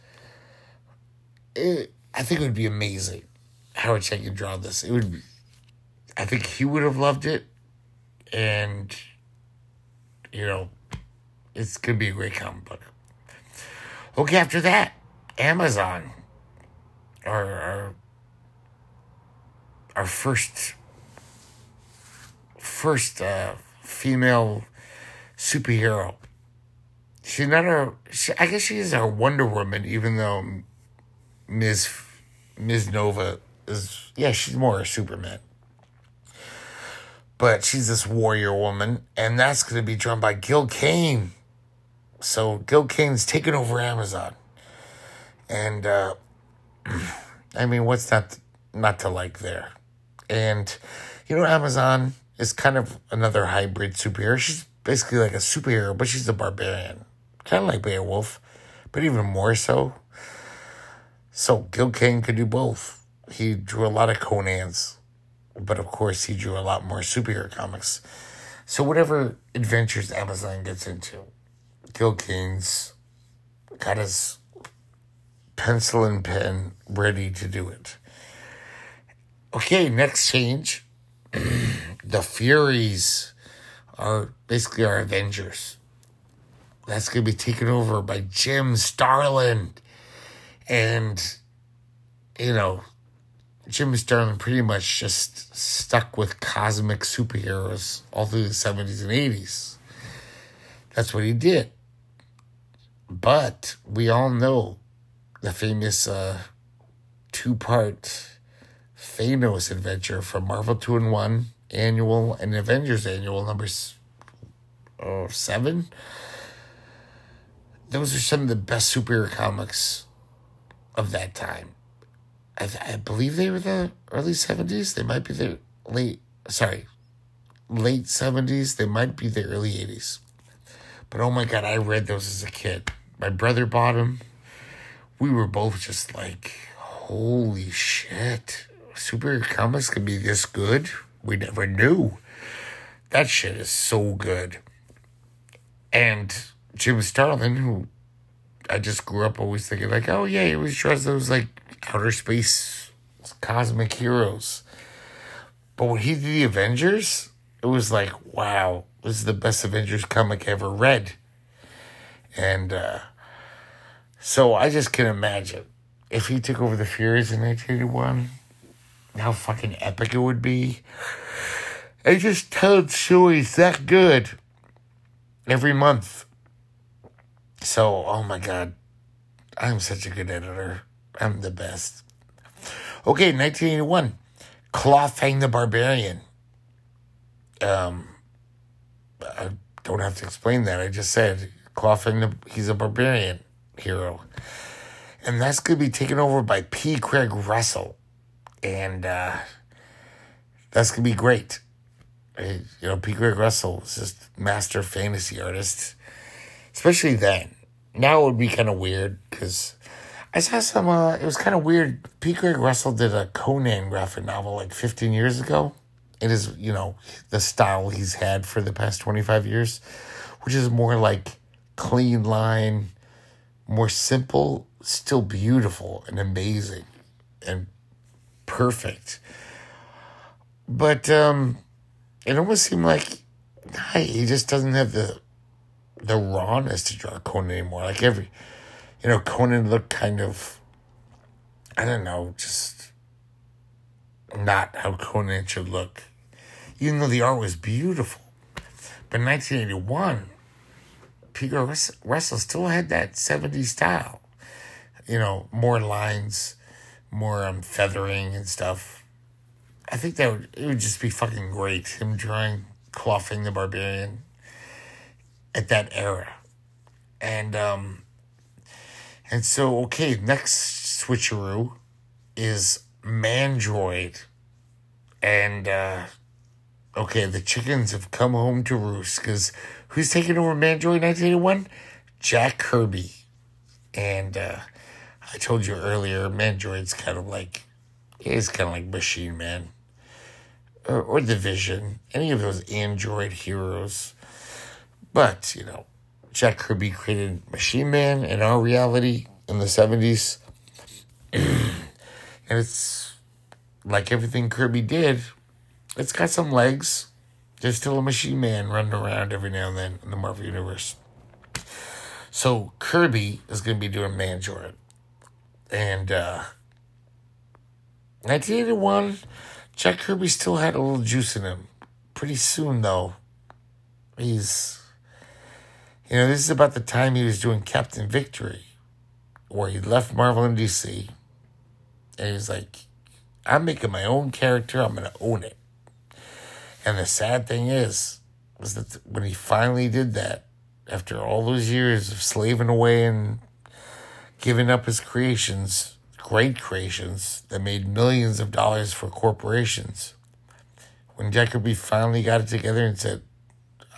It, I think it would be amazing. Howard Chaykin draw this. It would be, I think he would have loved it. And, you know, it's to be a great comic book. Okay, after that, Amazon our our, our first first uh, female superhero. She's not our. She, I guess she is our Wonder Woman, even though Ms. Ms. Nova is yeah, she's more a Superman. But she's this warrior woman, and that's going to be drawn by Gil Kane. So Gil Kane's taking over Amazon, and uh, I mean, what's not not to like there? And you know, Amazon is kind of another hybrid superhero. She's basically like a superhero, but she's a barbarian, kind of like Beowulf, but even more so. So Gil Kane could do both. He drew a lot of Conan's, but of course he drew a lot more superhero comics. So whatever adventures Amazon gets into, Gil Kane's got his pencil and pen ready to do it. Okay, next change. the Furies are basically our Avengers. That's going to be taken over by Jim Starlin. And, you know, Jim Starlin pretty much just stuck with cosmic superheroes all through the 70s and 80s. That's what he did. But we all know the famous uh, two part Thanos adventure from Marvel 2 in 1 annual and Avengers annual numbers oh, seven. Those are some of the best superhero comics of that time. I, I believe they were the early 70s. They might be the late, sorry, late 70s. They might be the early 80s. But oh my God, I read those as a kid. My brother bought them we were both just like, holy shit, super comics can be this good? We never knew. That shit is so good. And Jim Starlin, who I just grew up always thinking like, oh yeah, he was just those like outer space cosmic heroes. But when he did the Avengers, it was like, wow, this is the best Avengers comic ever read. And uh so I just can imagine if he took over the Furies in 1981, how fucking epic it would be. And just telling stories that good every month. So, oh my God, I'm such a good editor. I'm the best. Okay, 1981, Clawfang the Barbarian. Um, I don't have to explain that. I just said Clawfang the he's a barbarian hero, and that's gonna be taken over by P. Craig Russell, and uh, that's gonna be great. You know, P. Craig Russell is just master fantasy artist, especially then. Now it would be kind of weird because I saw some. Uh, it was kind of weird. P. Craig Russell did a Conan graphic novel like 15 years ago. It is, you know, the style he's had for the past 25 years, which is more like clean line, more simple, still beautiful and amazing and perfect. But um, it almost seemed like he just doesn't have the the rawness to draw Conan anymore. Like every, you know, Conan looked kind of, I don't know, just not how Conan should look, even though the art was beautiful. But in 1981, Peter Russell still had that 70s style. You know, more lines, more um, feathering and stuff. I think that would, it would just be fucking great, him drawing Clawfang the Barbarian at that era. And um and so okay, next switcheroo is Mandroid. And uh okay, the chickens have come home to roost because who's taking over Mandroid 1981? Jack Kirby. And uh I told you earlier, Mandroid's kind of like he's kind of like Machine Man. Or, or the Vision, any of those android heroes but, you know, Jack Kirby created Machine Man in our reality in the 70s. and it's like everything Kirby did, it's got some legs. There's still a Machine Man running around every now and then in the Marvel Universe. So Kirby is going to be doing Mandroid. And uh, 1981, Jack Kirby still had a little juice in him. Pretty soon, though, he's you know, this is about the time he was doing Captain Victory, where he left Marvel and DC. And he's like, I'm making my own character, I'm going to own it. And the sad thing is, was that when he finally did that, after all those years of slaving away and giving up his creations, great creations that made millions of dollars for corporations, when Jack Kirby finally got it together and said,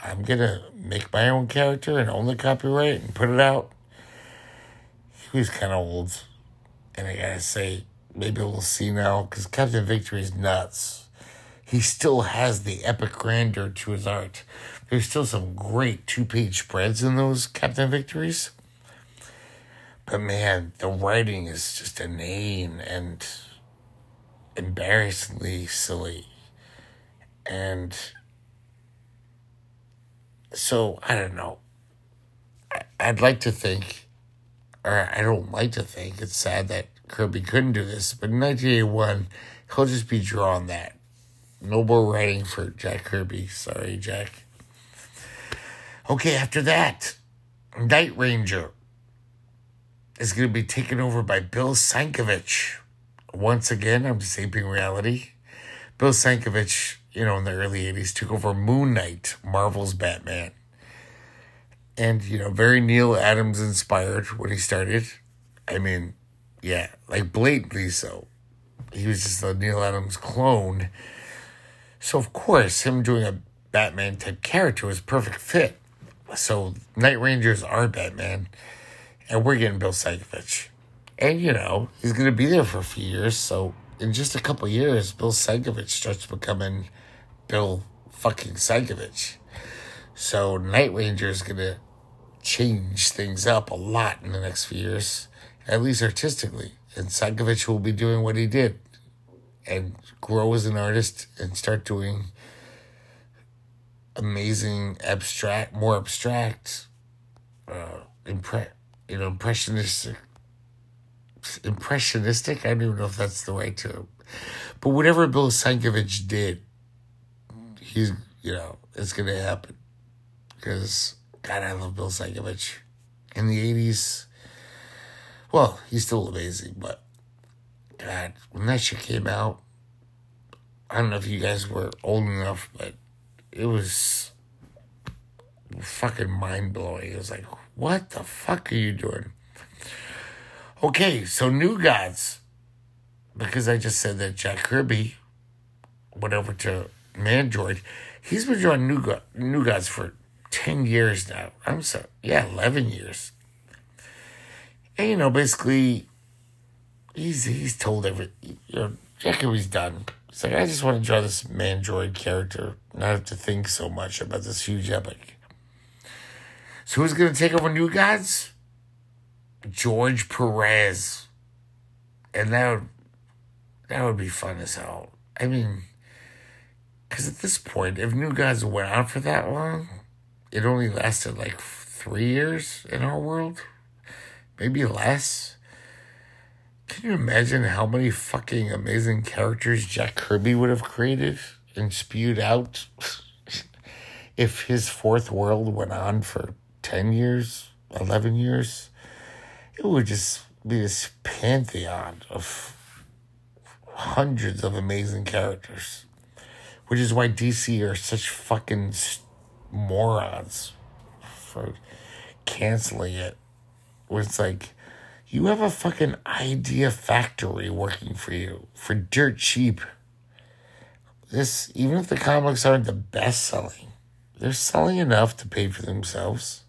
I'm gonna make my own character and own the copyright and put it out. He was kind of old, and I gotta say, maybe we'll see now because Captain Victory is nuts. He still has the epic grandeur to his art. There's still some great two page spreads in those Captain Victories. But man, the writing is just inane and embarrassingly silly. And so I don't know. I'd like to think, or I don't like to think, it's sad that Kirby couldn't do this, but in 1981, he'll just be drawing that. No more writing for Jack Kirby. Sorry, Jack. Okay, after that, Night Ranger is going to be taken over by Bill Sienkiewicz. Once again, I'm escaping reality. Bill Sienkiewicz you know, in the early 80s, took over Moon Knight, Marvel's Batman. And, you know, very Neal Adams inspired when he started. I mean, yeah, like blatantly so. He was just a Neal Adams clone. So, of course, him doing a Batman type character was perfect fit. So, Night Rangers are Batman, and we're getting Bill Sienkiewicz. And, you know, he's going to be there for a few years, so in just a couple years, Bill Sienkiewicz starts becoming Bill fucking Sienkiewicz. So Night Ranger is gonna change things up a lot in the next few years, at least artistically. And Sienkiewicz will be doing what he did and grow as an artist and start doing amazing abstract, more abstract, uh, impre- you know, impressionistic, impressionistic. I don't even know if that's the right term, but whatever Bill Sienkiewicz did he's you know it's gonna happen because God, I love Bill Sienkiewicz. In the 80s, well, he's still amazing, but God, when that shit came out, I don't know if you guys were old enough, but it was fucking mind blowing. It was like, what the fuck are you doing? Okay, so New Gods, because I just said that Jack Kirby went over to Mandroid, he's been drawing New, God, New Gods for 10 years now. I'm sorry, yeah, 11 years. And, you know, basically, he's he's told every, you know, Jack Kirby's done. It's like, I just want to draw this Mandroid character, not have to think so much about this huge epic. So who's going to take over New Gods? George Perez. And that would, that would be fun as hell. I mean, because at this point, if New Gods went on for that long, it only lasted like three years in our world, maybe less. Can you imagine how many fucking amazing characters Jack Kirby would have created and spewed out if his fourth world went on for 10 years, 11 years? It would just be this pantheon of hundreds of amazing characters, which is why DC are such fucking morons for canceling it. Where it's like, you have a fucking idea factory working for you for dirt cheap. This, even if the comics aren't the best selling, they're selling enough to pay for themselves.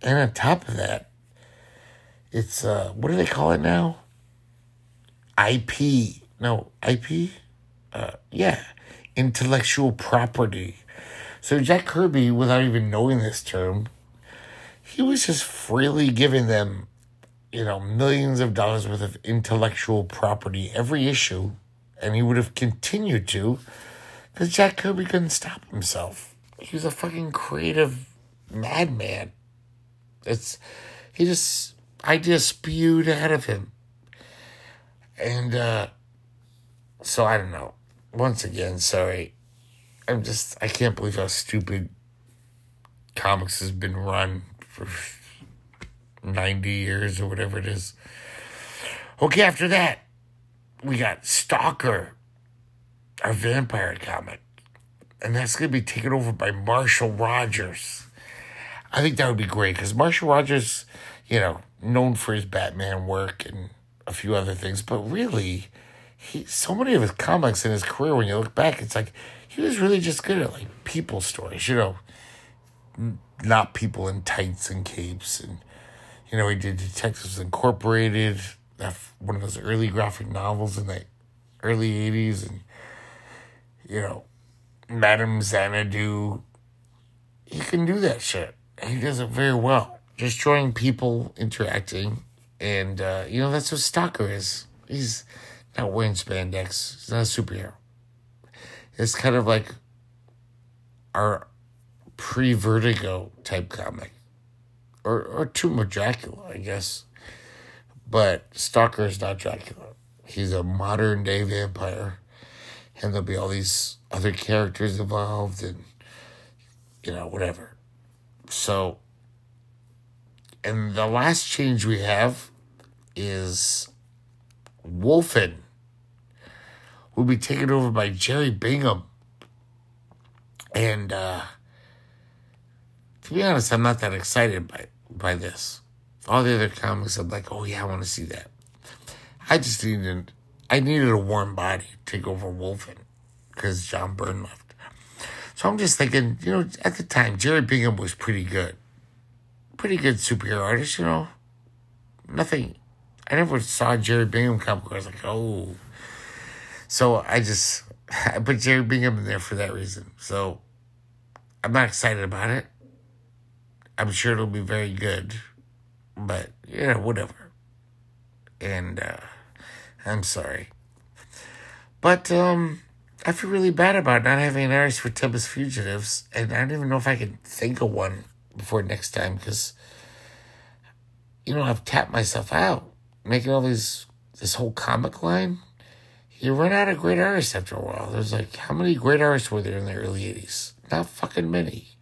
And on top of that, it's, uh, what do they call it now? IP. No, IP? Uh, yeah, intellectual property. So Jack Kirby, without even knowing this term, he was just freely giving them, you know, millions of dollars worth of intellectual property every issue, and he would have continued to, because Jack Kirby couldn't stop himself. He was a fucking creative madman. It's he just ideas spewed out of him. And uh so I don't know. Once again, sorry. I'm just I can't believe how stupid comics has been run for 90 years or whatever it is. Okay, after that, we got Stalker, our vampire comic. And that's going to be taken over by Marshall Rogers. I think that would be great because Marshall Rogers, you know, known for his Batman work and a few other things, but really, he so many of his comics in his career, when you look back, it's like he was really just good at like people stories, you know, not people in tights and capes, and you know, he did Detectives Incorporated, that one of those early graphic novels in the early '80s, and you know, Madame Xanadu. He can do that shit. He does it very well. Just drawing people interacting. And, uh, you know, that's what Stalker is. He's not wearing spandex. He's not a superhero. It's kind of like our pre Vertigo type comic. Or, or Tomb of Dracula, I guess. But Stalker is not Dracula. He's a modern day vampire. And there'll be all these other characters involved and, you know, whatever. So, and the last change we have is Wolfen will be taken over by Jerry Bingham. And uh, to be honest, I'm not that excited by by this. All the other comics, I'm like, oh yeah, I want to see that. I just needed, I needed a warm body to take over Wolfen because John Byrne left. So I'm just thinking, you know, at the time, Jerry Bingham was pretty good. Pretty good superhero artist, you know. Nothing, I never saw Jerry Bingham comic. I was like, oh. So I just, I put Jerry Bingham in there for that reason. So I'm not excited about it. I'm sure it'll be very good. But, yeah, whatever. And, uh, I'm sorry. But, um, I feel really bad about not having an artist for Tempest Fugitives, and I don't even know if I can think of one before next time because, you know, I've tapped myself out making all these this whole comic line. You run out of great artists after a while. There's like how many great artists were there in the early '80s? Not fucking many.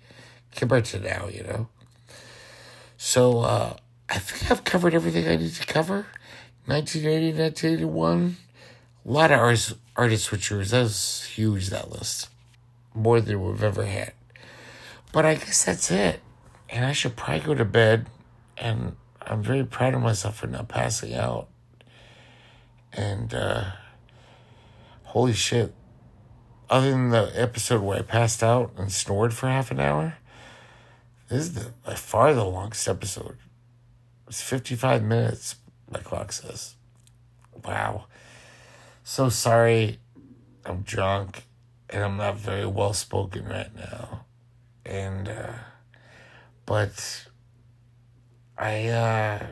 compared to now, you know. So uh, I think I've covered everything I need to cover. 1980, 1981. A lot of artists, artist switchers. That was huge, that list. More than we've ever had. But I guess that's it. And I should probably go to bed. And I'm very proud of myself for not passing out. And uh, holy shit. Other than the episode where I passed out and snored for half an hour, this is the, by far the longest episode. It's 55 minutes, my clock says. Wow. So sorry I'm drunk and I'm not very well spoken right now. And, uh, but I, uh,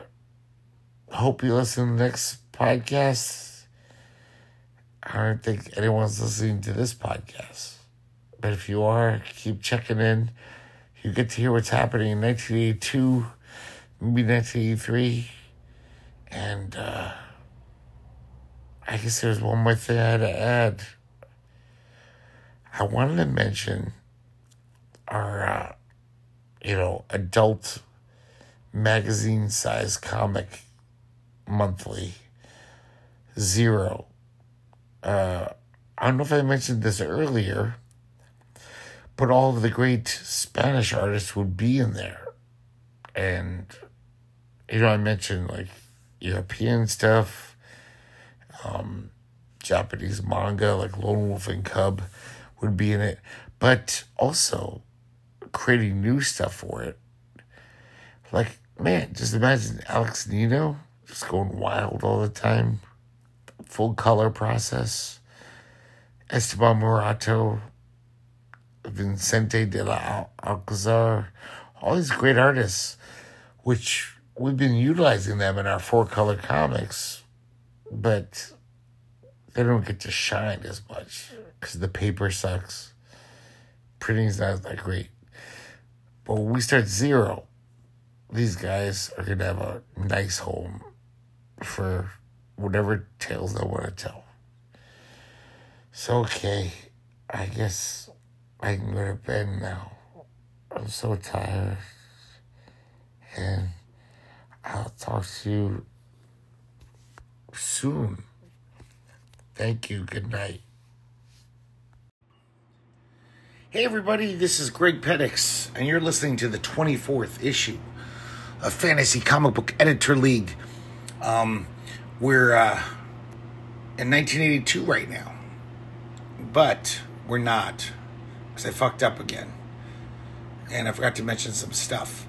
hope you listen to the next podcast. I don't think anyone's listening to this podcast. But if you are, keep checking in. You get to hear what's happening in 1982, maybe 1983. And uh, I guess there's one more thing I had to add. I wanted to mention our, uh, you know, adult magazine size comic monthly zero. Uh, I don't know if I mentioned this earlier, but all of the great Spanish artists would be in there. And, you know, I mentioned like European stuff, um, Japanese manga like Lone Wolf and Cub would be in it, but also creating new stuff for it. Like, man, just imagine Alex Nino just going wild all the time, full color process. Esteban Maroto, Vicente de la Alcazar, all these great artists, which we've been utilizing them in our four color comics, but they don't get to shine as much because the paper sucks. Printing's not that great. But when we start zero, these guys are going to have a nice home for whatever tales they want to tell. So, okay, I guess I can go to bed now. I'm so tired. And I'll talk to you soon. Thank you. Good night. Hey, everybody, this is Greg Pettix, and you're listening to the 24th issue of Fantasy Comic Book Editor League. Um, we're uh, in 1982 right now, but we're not because I fucked up again, and I forgot to mention some stuff.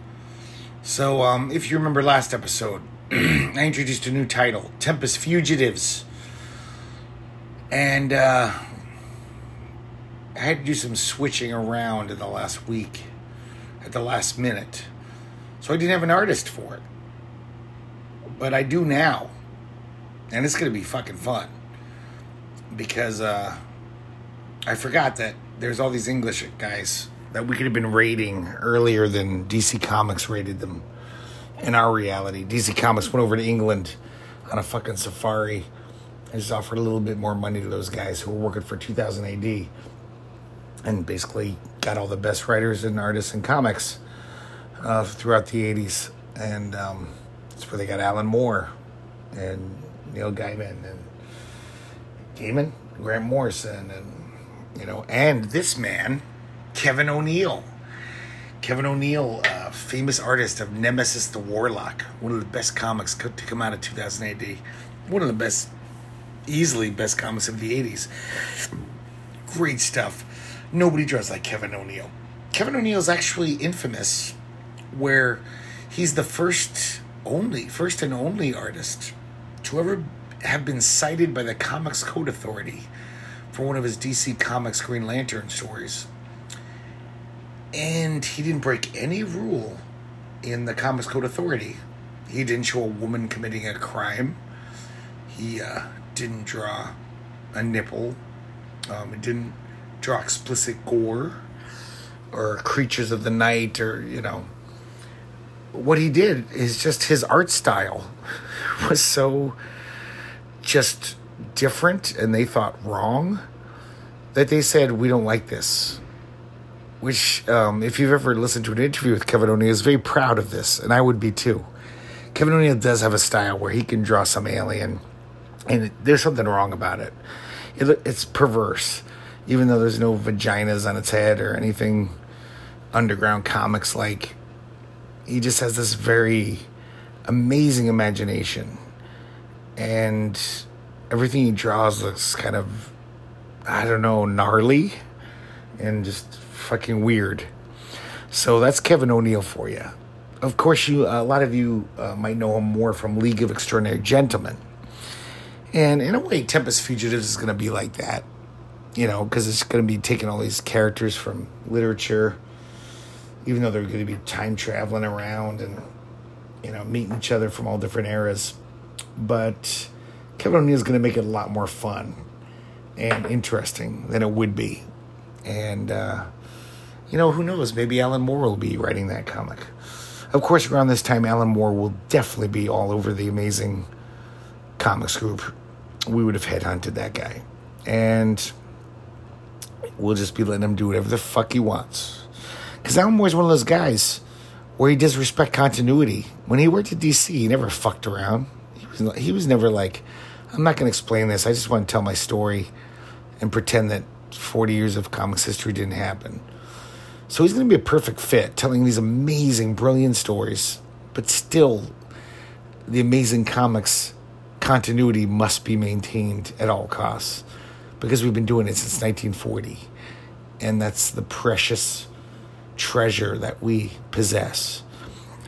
So, um, if you remember last episode, I introduced a new title, Tempest Fugitives, and uh, I had to do some switching around in the last week, at the last minute, so I didn't have an artist for it but I do now. And it's going to be fucking fun. Because uh, I forgot that there's all these English guys that we could have been rating earlier than DC Comics rated them in our reality. DC Comics went over to England on a fucking safari and just offered a little bit more money to those guys who were working for 2000 AD and basically got all the best writers and artists in comics uh, throughout the 80s. And, um, that's where they got Alan Moore and Neil Gaiman and Gaiman, Grant Morrison, and you know, and this man, Kevin O'Neill. Kevin O'Neill, uh, famous artist of Nemesis the Warlock, one of the best comics to come out of 2000 AD. One of the best, easily best comics of the 80s. Great stuff. Nobody draws like Kevin O'Neill. Kevin O'Neill is actually infamous, where he's the first only, first and only artist to ever have been cited by the Comics Code Authority for one of his DC Comics Green Lantern stories. And he didn't break any rule in the Comics Code Authority. He didn't show a woman committing a crime. He uh, didn't draw a nipple. Um, he didn't draw explicit gore or creatures of the night or, you know, what he did is just his art style was so just different and they thought wrong that they said we don't like this which, um, if you've ever listened to an interview with Kevin O'Neill, is very proud of this, and I would be too. Kevin O'Neill does have a style where he can draw some alien, and there's something wrong about it. it it's perverse, even though there's no vaginas on its head or anything underground comics like. He just has this very amazing imagination, and everything he draws looks kind of, I don't know, gnarly and just fucking weird. So that's Kevin O'Neill for you. Of course, you a lot of you uh, might know him more from League of Extraordinary Gentlemen, and in a way, Tempest Fugitives is going to be like that, you know, because it's going to be taking all these characters from literature, even though they're going to be time traveling around and you know meeting each other from all different eras, but Kevin O'Neill is going to make it a lot more fun and interesting than it would be, and. Uh, you know, who knows? Maybe Alan Moore will be writing that comic. Of course, around this time, Alan Moore will definitely be all over the amazing comics group. We would have headhunted that guy. And we'll just be letting him do whatever the fuck he wants. Because Alan Moore's one of those guys where he does respect continuity. When he worked at DC, he never fucked around. He was, he was never like, I'm not going to explain this. I just want to tell my story and pretend that 40 years of comics history didn't happen. So he's going to be a perfect fit, telling these amazing, brilliant stories, but still, the amazing comics continuity must be maintained at all costs because we've been doing it since 1940. And that's the precious treasure that we possess.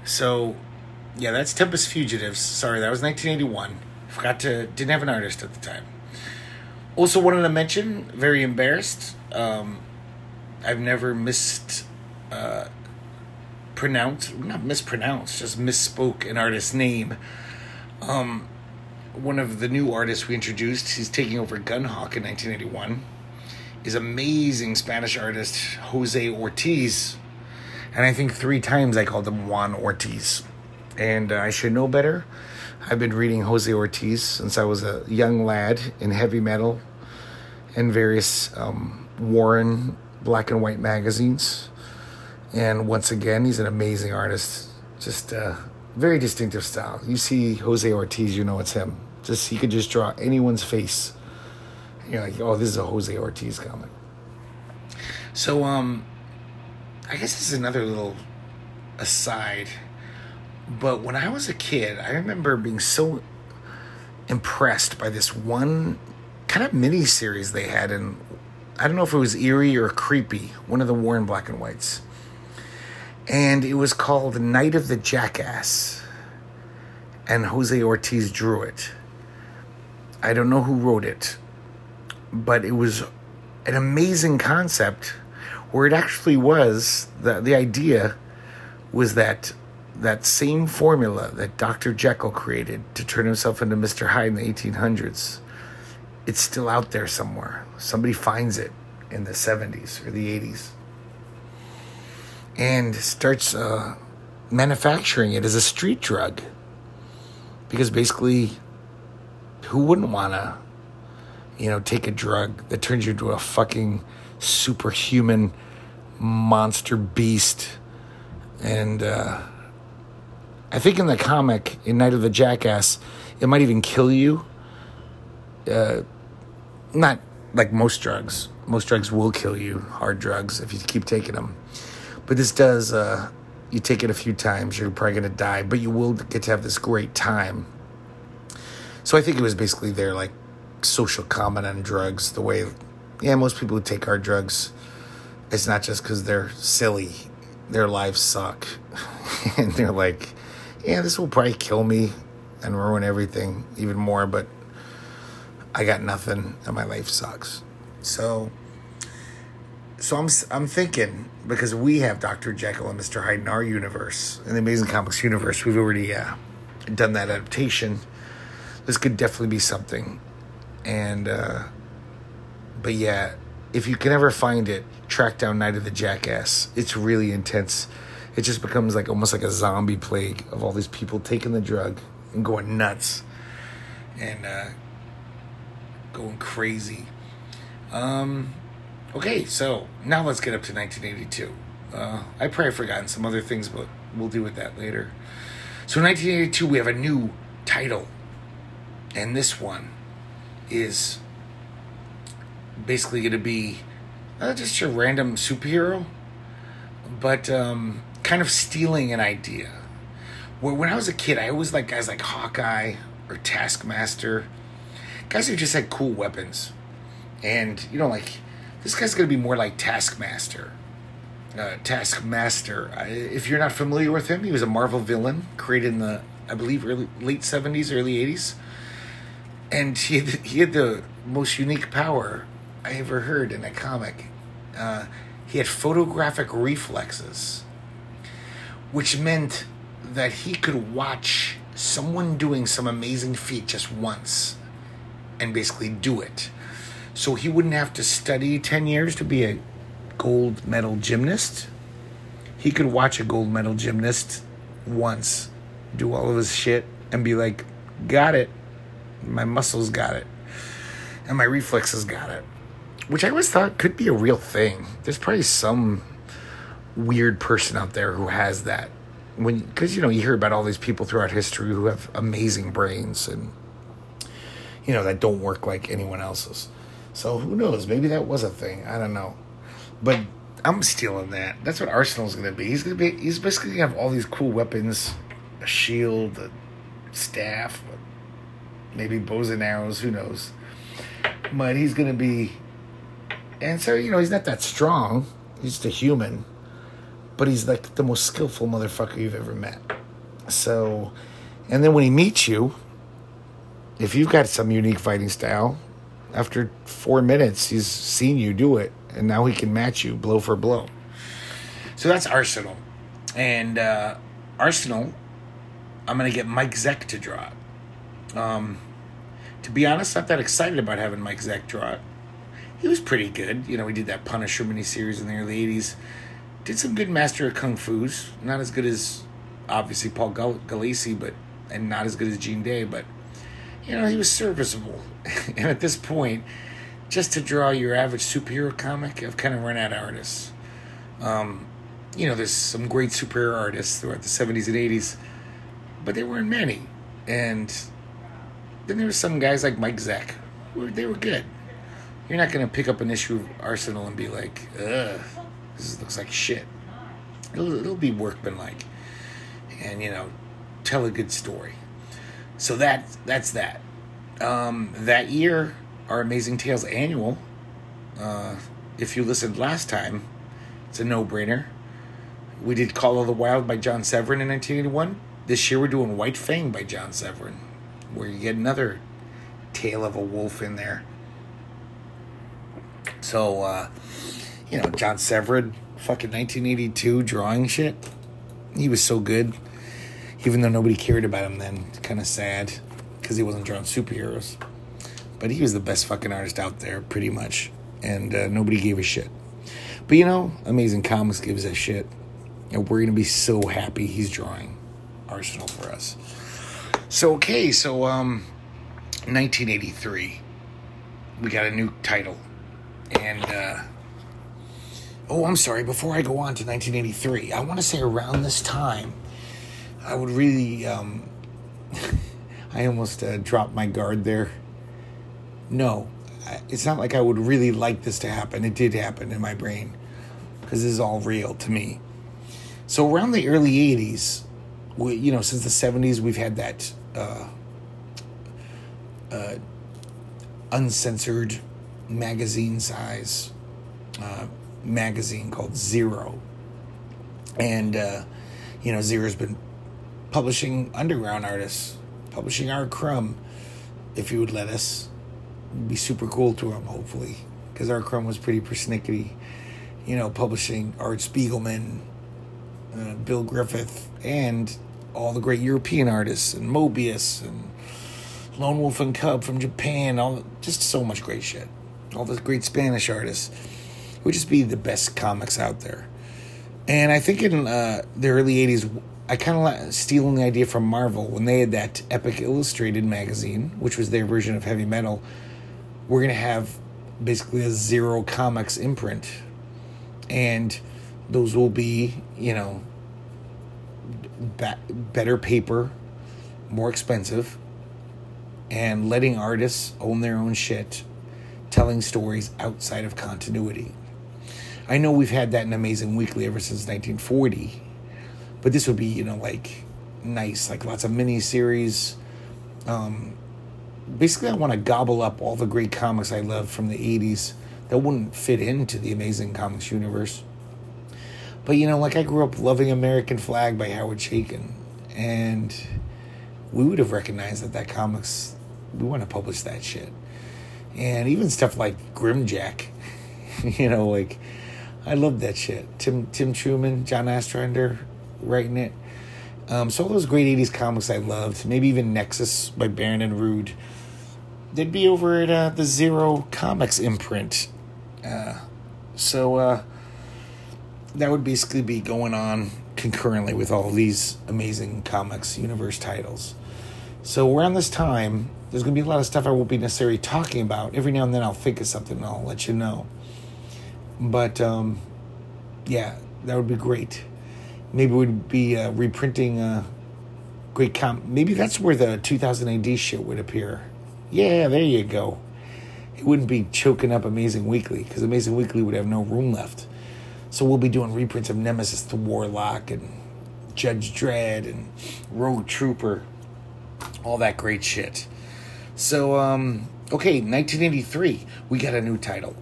So, yeah, that's Tempest Fugitives. Sorry, that was 1981. Forgot to, didn't have an artist at the time. Also, wanted to mention, very embarrassed. Um, I've never missed uh, pronounced not mispronounced, just misspoke an artist's name. Um, one of the new artists we introduced, he's taking over Gunhawk in 1981, is amazing Spanish artist Jose Ortiz. And I think three times I called him Juan Ortiz. And uh, I should know better. I've been reading Jose Ortiz since I was a young lad in heavy metal and various um, Warren black and white magazines. And once again, he's an amazing artist. Just a very distinctive style. You see Jose Ortiz, you know it's him. Just he could just draw anyone's face. And you're like, oh, this is a Jose Ortiz comic. So, um, I guess this is another little aside. But when I was a kid, I remember being so impressed by this one kind of mini series they had in I don't know if it was eerie or creepy, one of the Warren Black and Whites. And it was called Night of the Jackass. And Jose Ortiz drew it. I don't know who wrote it, but it was an amazing concept where it actually was the, the idea was that that same formula that Dr. Jekyll created to turn himself into Mr. Hyde in the 1800s it's still out there somewhere. Somebody finds it in the 70s or the 80s and starts uh, manufacturing it as a street drug. Because basically, who wouldn't want to, you know, take a drug that turns you into a fucking superhuman monster beast? And uh, I think in the comic, in Night of the Jackass, it might even kill you. Uh, not like most drugs. Most drugs will kill you, hard drugs, if you keep taking them. But this does, uh, you take it a few times, you're probably going to die, but you will get to have this great time. So I think it was basically their like social comment on drugs, the way, yeah, most people who take hard drugs, it's not just because they're silly, their lives suck. and they're like, yeah, this will probably kill me and ruin everything even more, but I got nothing and my life sucks. So so I'm I'm thinking because we have Dr. Jekyll and Mr. Hyde in our universe, in the Amazing Comics universe, we've already uh, done that adaptation. This could definitely be something. And uh, but yeah, if you can ever find it, track down Night of the Jackass. It's really intense. It just becomes like almost like a zombie plague of all these people taking the drug and going nuts. And uh, going crazy. Um, Okay, so now let's get up to 1982. Uh, I probably forgotten some other things, but we'll deal with that later. So, in 1982, we have a new title, and this one is basically going to be not just a random superhero, but um, kind of stealing an idea. When I was a kid, I always liked guys like Hawkeye or Taskmaster, guys who just had cool weapons, and you know, like this guy's going to be more like Taskmaster. Uh, Taskmaster. If you're not familiar with him, he was a Marvel villain created in the, I believe, early, late '70s, early '80s, and he had, he had the most unique power I ever heard in a comic. Uh, he had photographic reflexes, which meant that he could watch someone doing some amazing feat just once and basically do it. So he wouldn't have to study 10 years to be a gold medal gymnast. He could watch a gold medal gymnast once do all of his shit and be like, got it. My muscles got it. And my reflexes got it which I always thought could be a real thing. There's probably some weird person out there who has that. When because you know you hear about all these people throughout history who have amazing brains and you know that don't work like anyone else's. So who knows? Maybe that was a thing. I don't know. But I'm stealing that. That's what Arsenal's gonna be. He's gonna be. He's basically gonna have all these cool weapons, a shield, a staff, maybe bows and arrows. Who knows? But he's gonna be and so, you know, he's not that strong. He's just a human. But he's like the most skillful motherfucker you've ever met. So, and then when he meets you, if you've got some unique fighting style, after four minutes, he's seen you do it. And now he can match you blow for blow. So that's Arsenal. And uh, Arsenal, I'm going to get Mike Zeck to draw it. Um, to be honest, I'm not that excited about having Mike Zeck draw it he was pretty good. You know, he did that Punisher miniseries in the early 80s. Did some good Master of Kung Fu's. Not as good as, obviously, Paul Gal- Gulacy, but, and not as good as Gene Day, but, you know, he was serviceable. and at this point, just to draw your average superhero comic, I've kind of run out of artists. Um, you know, there's some great superhero artists throughout the 70s and 80s, but there weren't many. And then there were some guys like Mike Zeck. They were good. You're not going to pick up an issue of Arsenal and be like, ugh, this looks like shit. It'll, it'll be workmanlike. And, you know, tell a good story. So that that's that. Um, that year, our Amazing Tales annual, uh, if you listened last time, it's a no brainer. We did Call of the Wild by John Severin in 1981. This year we're doing White Fang by John Severin, where you get another tale of a wolf in there. So, uh, you know, John Severin, fucking 1982 drawing shit. He was so good. Even though nobody cared about him then. Kind of sad because he wasn't drawing superheroes. But he was the best fucking artist out there, pretty much. And uh, nobody gave a shit. But you know, Amazing Comics gives a shit. And we're to be so happy he's drawing Arsenal for us. So, okay, so, um, 1983. We got a new title and, uh, oh, I'm sorry, before I go on to 1983, I want to say around this time, I would really, um, I almost uh, dropped my guard there. No, it's not like I would really like this to happen. It did happen in my brain because this is all real to me. So around the early 80s, we, you know, since the 70s, we've had that uh, uh, uncensored magazine size uh, magazine called Zero. And, uh, you know, Zero's been publishing underground artists, publishing R. Crumb, if you would let us. It'd be super cool to him, hopefully, because R. Crumb was pretty persnickety. You know, publishing Art Spiegelman, uh, Bill Griffith, and all the great European artists, and Moebius, and Lone Wolf and Cub from Japan, all just so much great shit all the great Spanish artists. Would just be the best comics out there. And I think in uh, the early 80s, I kind of like stealing the idea from Marvel when they had that Epic Illustrated magazine, which was their version of heavy metal. We're going to have basically a zero comics imprint. And those will be, you know, better paper, more expensive, and letting artists own their own shit, telling stories outside of continuity. I know we've had that in Amazing Weekly ever since 1940, but this would be, you know, like nice, like lots of mini series. Um, basically, I want to gobble up all the great comics I love from the 80s that wouldn't fit into the Amazing Comics universe. But, you know, like I grew up loving American Flag by Howard Chaykin, and we would have recognized that that comics, we want to publish that shit. And even stuff like Grimjack, you know, like I love that shit. Tim Tim Truman, John Ostrander writing it. Um, so all those great '80s comics I loved, maybe even Nexus by Baron and Rude, they'd be over at uh, the Zero Comics imprint. Uh, so uh, that would basically be going on concurrently with all these amazing comics universe titles. So around this time, there's going to be a lot of stuff I won't be necessarily talking about. Every now and then I'll think of something and I'll let you know. But um, yeah, that would be great. Maybe we'd be uh, reprinting a great com. Maybe that's where the 2000 AD shit would appear. Yeah, there you go. It wouldn't be choking up Amazing Weekly because Amazing Weekly would have no room left. So we'll be doing reprints of Nemesis the Warlock and Judge Dredd and Rogue Trooper, all that great shit. So, um, okay, 1983, we got a new title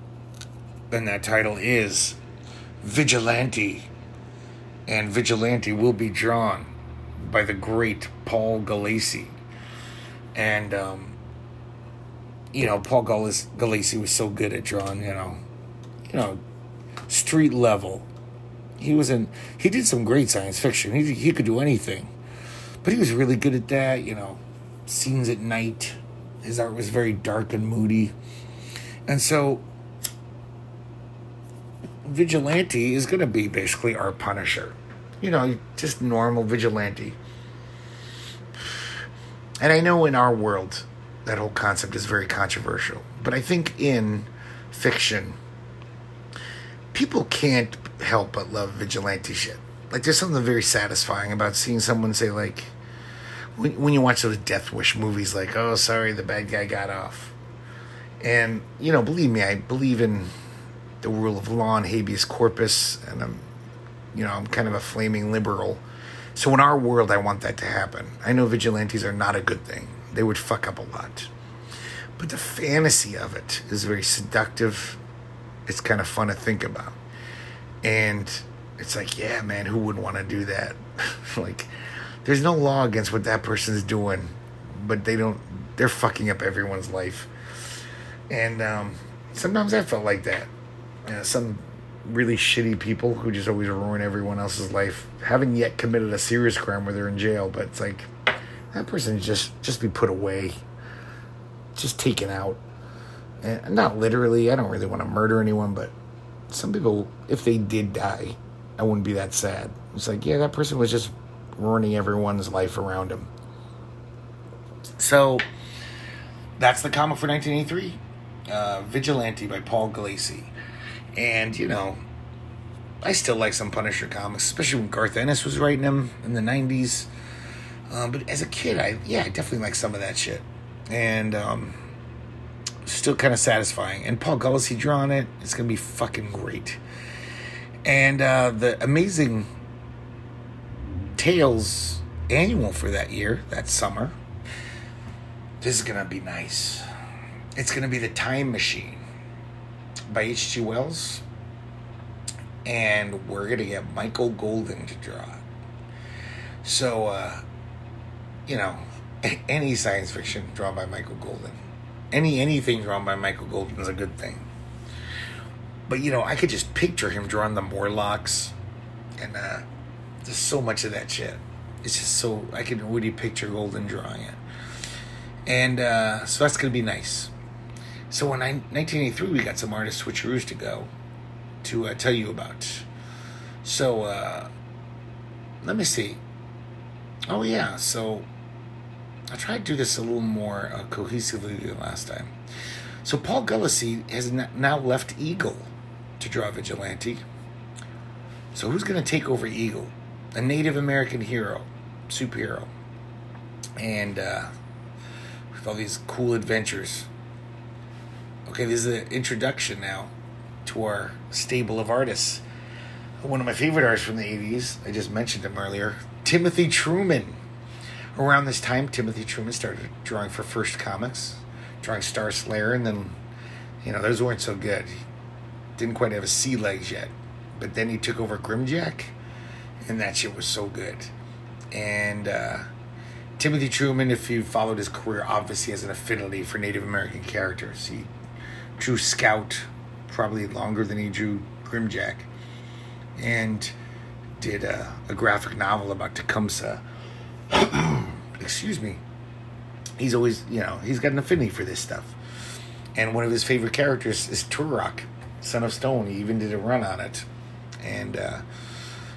and that title is Vigilante. And Vigilante will be drawn by the great Paul Gulacy. And, um, you know, Paul Gulacy was so good at drawing, you know, you know, street level. He was in, he did some great science fiction. He, he could do anything. But he was really good at that, you know, scenes at night. His art was very dark and moody. And so vigilante is going to be basically our Punisher. You know, just normal vigilante. And I know in our world that whole concept is very controversial, but I think in fiction, people can't help but love vigilante shit. Like, there's something very satisfying about seeing someone say, like, when, when you watch those Death Wish movies, like, oh, sorry, the bad guy got off. And, you know, believe me, I believe in the rule of law and habeas corpus, and I'm, you know, I'm kind of a flaming liberal. So in our world, I want that to happen. I know vigilantes are not a good thing; they would fuck up a lot. But the fantasy of it is very seductive. It's kind of fun to think about, and it's like, yeah, man, who would want to do that? like, there's no law against what that person's doing, but they don't. They're fucking up everyone's life, and um, sometimes I felt like that uh, some really shitty people who just always ruin everyone else's life haven't yet committed a serious crime where they're in jail but it's like that person just just be put away. Just taken out. And not literally i don't really want to murder anyone but some people if they did die i wouldn't be that sad. It's like yeah that person was just ruining everyone's life around him so that's the comic for 1983 uh, vigilante by paul gulacy and, you know, I still like some Punisher comics, especially when Garth Ennis was writing them in the 90s. Um, but as a kid, I, yeah, I definitely like some of that shit. And, um, still kind of satisfying. And Paul Gulacy drawing it, it's going to be fucking great. And, uh, the amazing Tales annual for that year, that summer, this is going to be nice. It's going to be the Time Machine by H.G. Wells. And we're going to get Michael Golden to draw. So, uh, you know, any science fiction drawn by Michael Golden, any anything drawn by Michael Golden is a good thing. But you know, I could just picture him drawing the Morlocks, and uh, there's so much of that shit. It's just so I can really picture Golden drawing it, and uh, so that's gonna be nice. So in 1983, we got some artist switcheroos to go to uh, tell you about. So uh, let me see. Oh yeah, so I tried to do this a little more uh, cohesively than last time. So Paul Gulacy has n- now left Eagle to draw Vigilante. So who's going to take over Eagle? A Native American hero, superhero, and uh, with all these cool adventures. Okay, this is the introduction now to our stable of artists. One of my favorite artists from the 80s, I just mentioned him earlier, Timothy Truman. Around this time, Timothy Truman started drawing for First Comics, drawing Star Slayer, and then, you know, those weren't so good. He didn't quite have his sea legs yet. But then he took over Grimjack, and that shit was so good. And uh, Timothy Truman, if you followed his career, obviously has an affinity for Native American characters. He drew Scout probably longer than he drew Grimjack, and did a, a graphic novel about Tecumseh. Excuse me. He's always, you know, he's got an affinity for this stuff. And one of his favorite characters is Turok, Son of Stone. He even did a run on it. And uh,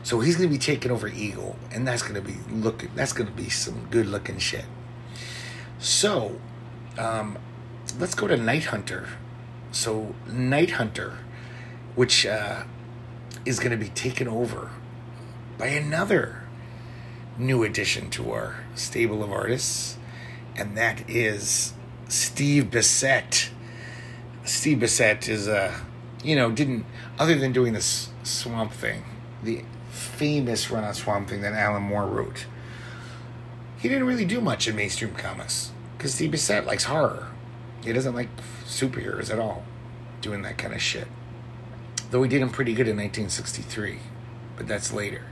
so he's going to be taking over Eagle, and that's going to be looking. That's going to be some good looking shit. So, um, let's go to Night Hunter. So Night Hunter, which uh, is going to be taken over by another new addition to our stable of artists, and that is Steve Bissette. Steve Bissette is a, uh, you know, didn't other than doing this Swamp Thing, the famous run on Swamp Thing that Alan Moore wrote. He didn't really do much in mainstream comics because Steve Bissette likes horror. He doesn't like superheroes at all, doing that kind of shit. Though we did them pretty good in 1963, but that's later.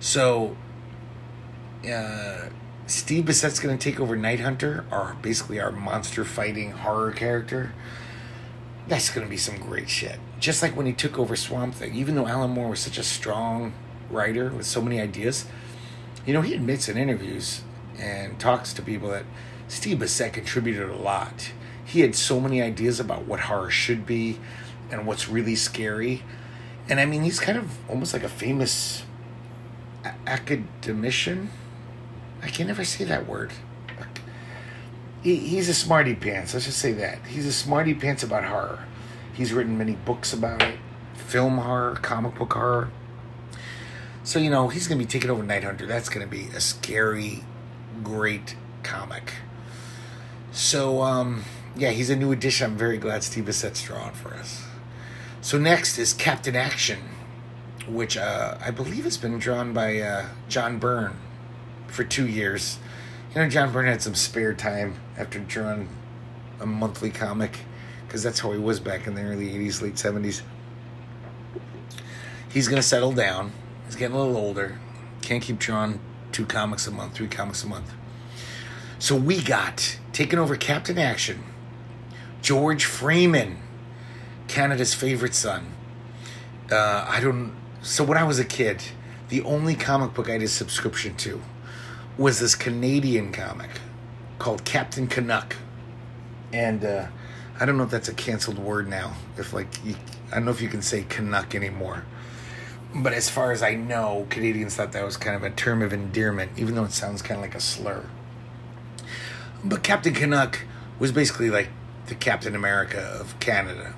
So, uh, Steve Bissette's going to take over Night Hunter, our basically our monster fighting horror character. That's going to be some great shit. Just like when he took over Swamp Thing, even though Alan Moore was such a strong writer with so many ideas, you know, he admits in interviews and talks to people that Steve Bissette contributed a lot. He had so many ideas about what horror should be and what's really scary. And I mean, he's kind of almost like a famous a- academician. I can never say that word. He, he's a smarty pants. Let's just say that. He's a smarty pants about horror. He's written many books about it film horror, comic book horror. So, you know, he's going to be taking over Night Hunter. That's going to be a scary, great comic. So, um, yeah, he's a new addition. I'm very glad Steve Bissette's drawing for us. So, next is Captain Action, which uh, I believe has been drawn by uh, John Byrne for two years. You know, John Byrne had some spare time after drawing a monthly comic because that's how he was back in the early 80s, late 70s. He's going to settle down. He's getting a little older. Can't keep drawing two comics a month, three comics a month. So we got taking over Captain Action, George Freeman, Canada's favorite son. Uh, I don't. So when I was a kid, the only comic book I had a subscription to was this Canadian comic called Captain Canuck, and uh, I don't know if that's a canceled word now. If like, you, I don't know if you can say Canuck anymore. But as far as I know, Canadians thought that was kind of a term of endearment, even though it sounds kind of like a slur. But Captain Canuck was basically like the Captain America of Canada.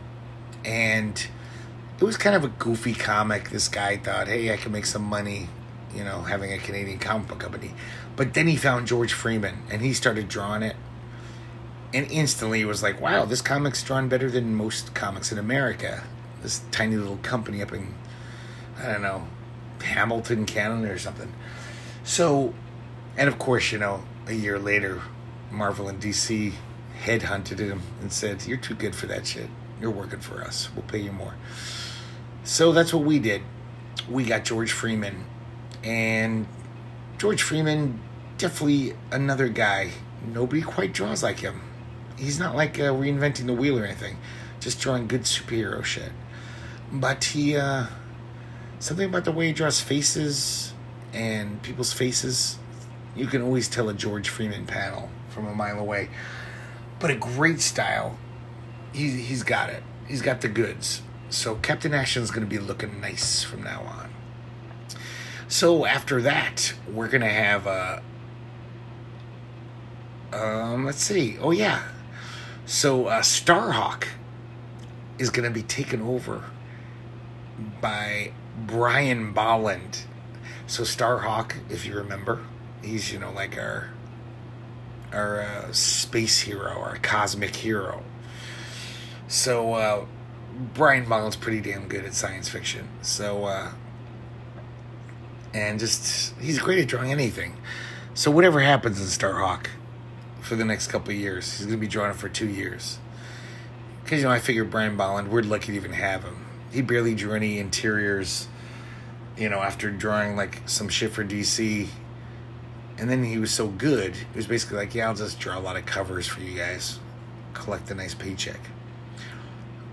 And it was kind of a goofy comic. This guy thought, hey, I can make some money, you know, having a Canadian comic book company. But then he found George Freeman and he started drawing it. And instantly was like, wow, this comic's drawn better than most comics in America. This tiny little company up in, I don't know, Hamilton, Canada or something. So, and of course, you know, a year later, Marvel and DC headhunted him and said, You're too good for that shit. You're working for us. We'll pay you more. So that's what we did. We got George Freeman. And George Freeman, definitely another guy. Nobody quite draws like him. He's not like uh, reinventing the wheel or anything, just drawing good superhero shit. But he, uh, something about the way he draws faces and people's faces, you can always tell a George Freeman panel from a mile away. But a great style. He, he's got it. He's got the goods. So Captain Action's going to be looking nice from now on. So after that, we're going to have a. Um, let's see. Oh, yeah. So uh, Starhawk is going to be taken over by Brian Bolland. So Starhawk, if you remember, he's you know like our our a space hero, or a cosmic hero. So uh, Brian Bolland's pretty damn good at science fiction. So uh, and just he's great at drawing anything. So whatever happens in Starhawk for the next couple years, he's gonna be drawing it for two years. Because you know, I figure Brian Bolland, we're lucky to even have him. He barely drew any interiors. You know, after drawing like some shit for DC, and then he was so good, he was basically like, yeah, I'll just draw a lot of covers for you guys, collect a nice paycheck.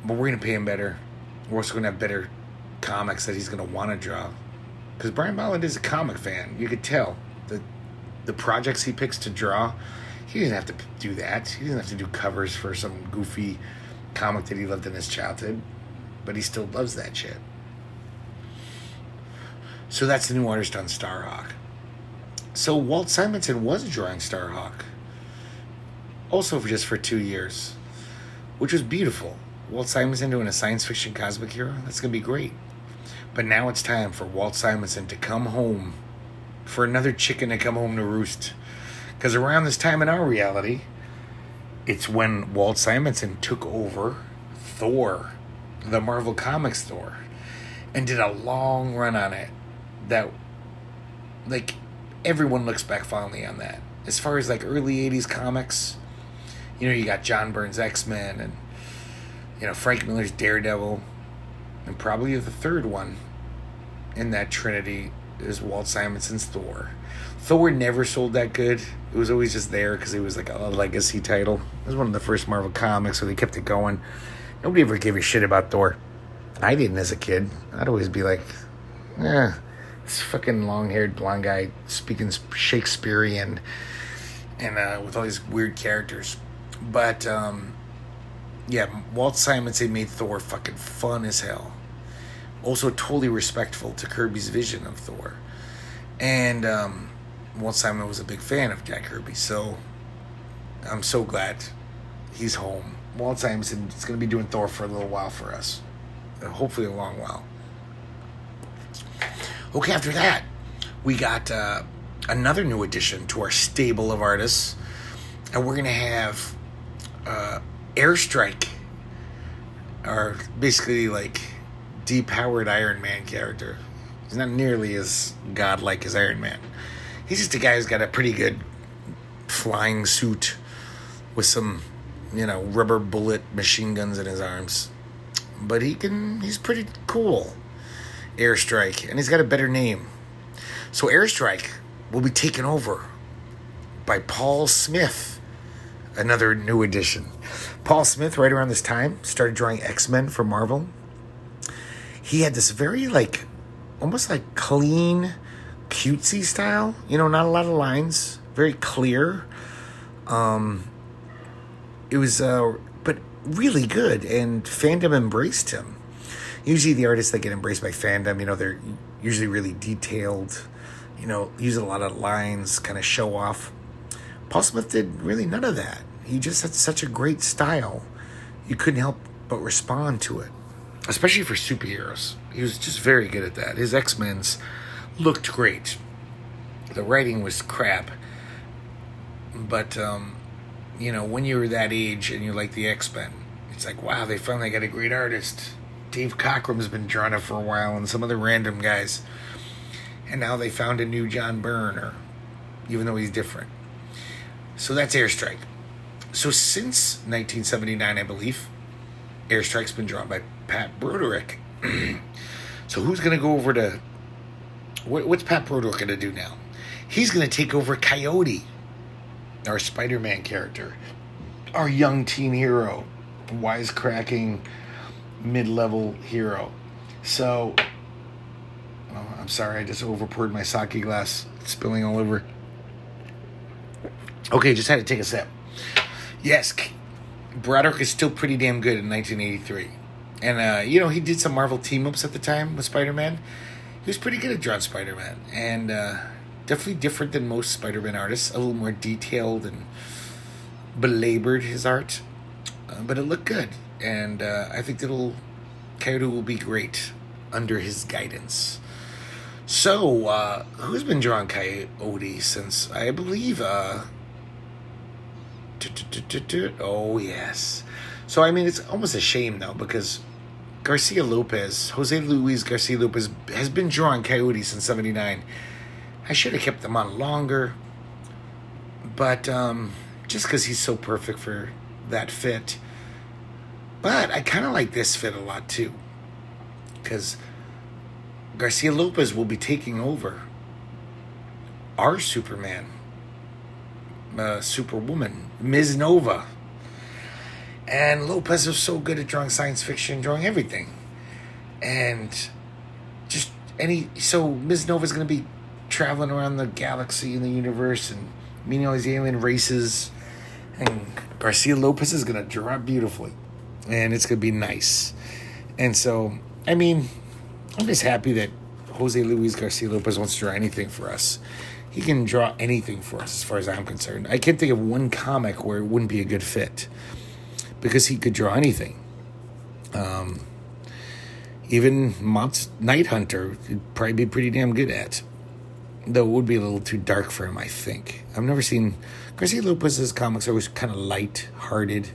But we're gonna pay him better. We're also gonna have better comics that he's gonna want to draw. Because Brian Bolland is a comic fan. You could tell the the projects he picks to draw. He doesn't have to do that. He doesn't have to do covers for some goofy comic that he loved in his childhood, but he still loves that shit. So that's the new artist on Starhawk. So Walt Simonson was drawing Starhawk, also for just for two years, which was beautiful. Walt Simonson doing a science fiction cosmic hero, that's gonna be great. But now it's time for Walt Simonson to come home, for another chicken to come home to roost. Because around this time in our reality, it's when Walt Simonson took over Thor, the Marvel Comics Thor, and did a long run on it that, like, everyone looks back fondly on that. As far as like early 80s comics, you know, you got John Byrne's X Men and, you know, Frank Miller's Daredevil, and probably the third one in that trinity is Walt Simonson's Thor. Thor never sold that good. It was always just there because it was like a legacy title. It was one of the first Marvel comics, so they kept it going. Nobody ever gave a shit about Thor. I didn't as a kid. I'd always be like, eh, this fucking long-haired blonde guy speaking Shakespearean and uh, with all these weird characters. But um, yeah, Walt Simonson made Thor fucking fun as hell. Also, totally respectful to Kirby's vision of Thor, and um, Walt Simon was a big fan of Jack Kirby. So I'm so glad he's home. Walt Simonson is going to be doing Thor for a little while for us, hopefully a long while. Okay, after that, we got uh, another new addition to our stable of artists, and we're gonna have uh, Airstrike, our basically like depowered Iron Man character. He's not nearly as godlike as Iron Man. He's just a guy who's got a pretty good flying suit with some, you know, rubber bullet machine guns in his arms. But he can, he's pretty cool. Airstrike, and he's got a better name. So Airstrike will be taken over by Paul Smith, another new addition. Paul Smith, right around this time, started drawing X Men for Marvel. He had this very like, almost like clean, cutesy style. You know, not a lot of lines, very clear. Um, it was, uh, but really good, and fandom embraced him usually the artists that get embraced by fandom, you know, they're usually really detailed, you know, use a lot of lines, kind of show off. Paul Smith did really none of that. He just had such a great style. You couldn't help but respond to it, especially for superheroes. He was just very good at that. His X Men's looked great. The writing was crap, but um, you know, when you were that age and you like the X Men, it's like, wow, they finally got a great artist Dave Cockrum's been drawing it for a while, and some other random guys. And now they found a new John Byrne, or even though he's different. So that's Airstrike. So since 1979, I believe, Airstrike's been drawn by Pat Broderick. so who's going to go over to. What, what's Pat Broderick going to do now? He's going to take over Coyote, our Spider Man character, our young teen hero, wisecracking mid level hero. So, oh, I'm sorry, I just over poured my sake glass, spilling all over. Okay, just had to take a sip. Yes, Broderick is still pretty damn good in 1983. And, uh, you know, he did some Marvel team ups at the time with Spider Man. He was pretty good at drawing Spider Man. And uh, definitely different than most Spider Man artists, a little more detailed and belabored his art. uh, but it looked good, and uh, I think it'll Coyote will be great under his guidance. So, uh, who's been drawing Coyote since I believe? Uh, oh yes. So I mean, it's almost a shame though because Garcia Lopez, Jose Luis Garcia Lopez, has been drawing Coyote since '79. I should have kept them on longer, but um, just because he's so perfect for that fit. But I kind of like this fit a lot too, because Garcia Lopez will be taking over our Superman, uh, Superwoman, Ms. Nova. And Lopez is so good at drawing science fiction, drawing everything. And just any. So Ms. Nova is going to be traveling around the galaxy and the universe and meeting all these alien races. And Garcia Lopez is going to draw beautifully. And it's going to be nice. And so, I mean, I'm just happy that Jose Luis Garcia Lopez wants to draw anything for us. He can draw anything for us, as far as I'm concerned. I can't think of one comic where it wouldn't be a good fit because he could draw anything. Um, even Mott's Night Hunter would probably be pretty damn good at. Though it would be a little too dark for him, I think. I've never seen Garcia Lopez's comics are always kind of light hearted.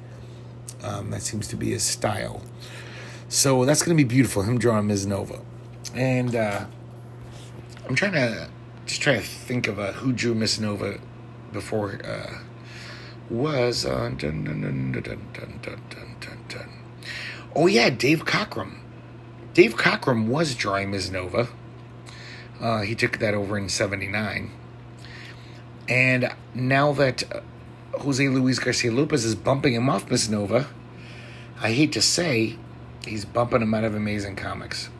Um, that seems to be his style. So that's going to be beautiful. Him drawing Ms. Nova, and uh, I'm trying to just trying to think of uh, who drew Miss Nova before uh, was uh, dun, dun, dun, oh yeah, Dave Cockrum. Dave Cockrum was drawing Miss Nova. Uh, he took that over in '79, and now that Jose Luis Garcia Lopez is bumping him off Miss Nova, I hate to say, he's bumping him out of Amazing Comics.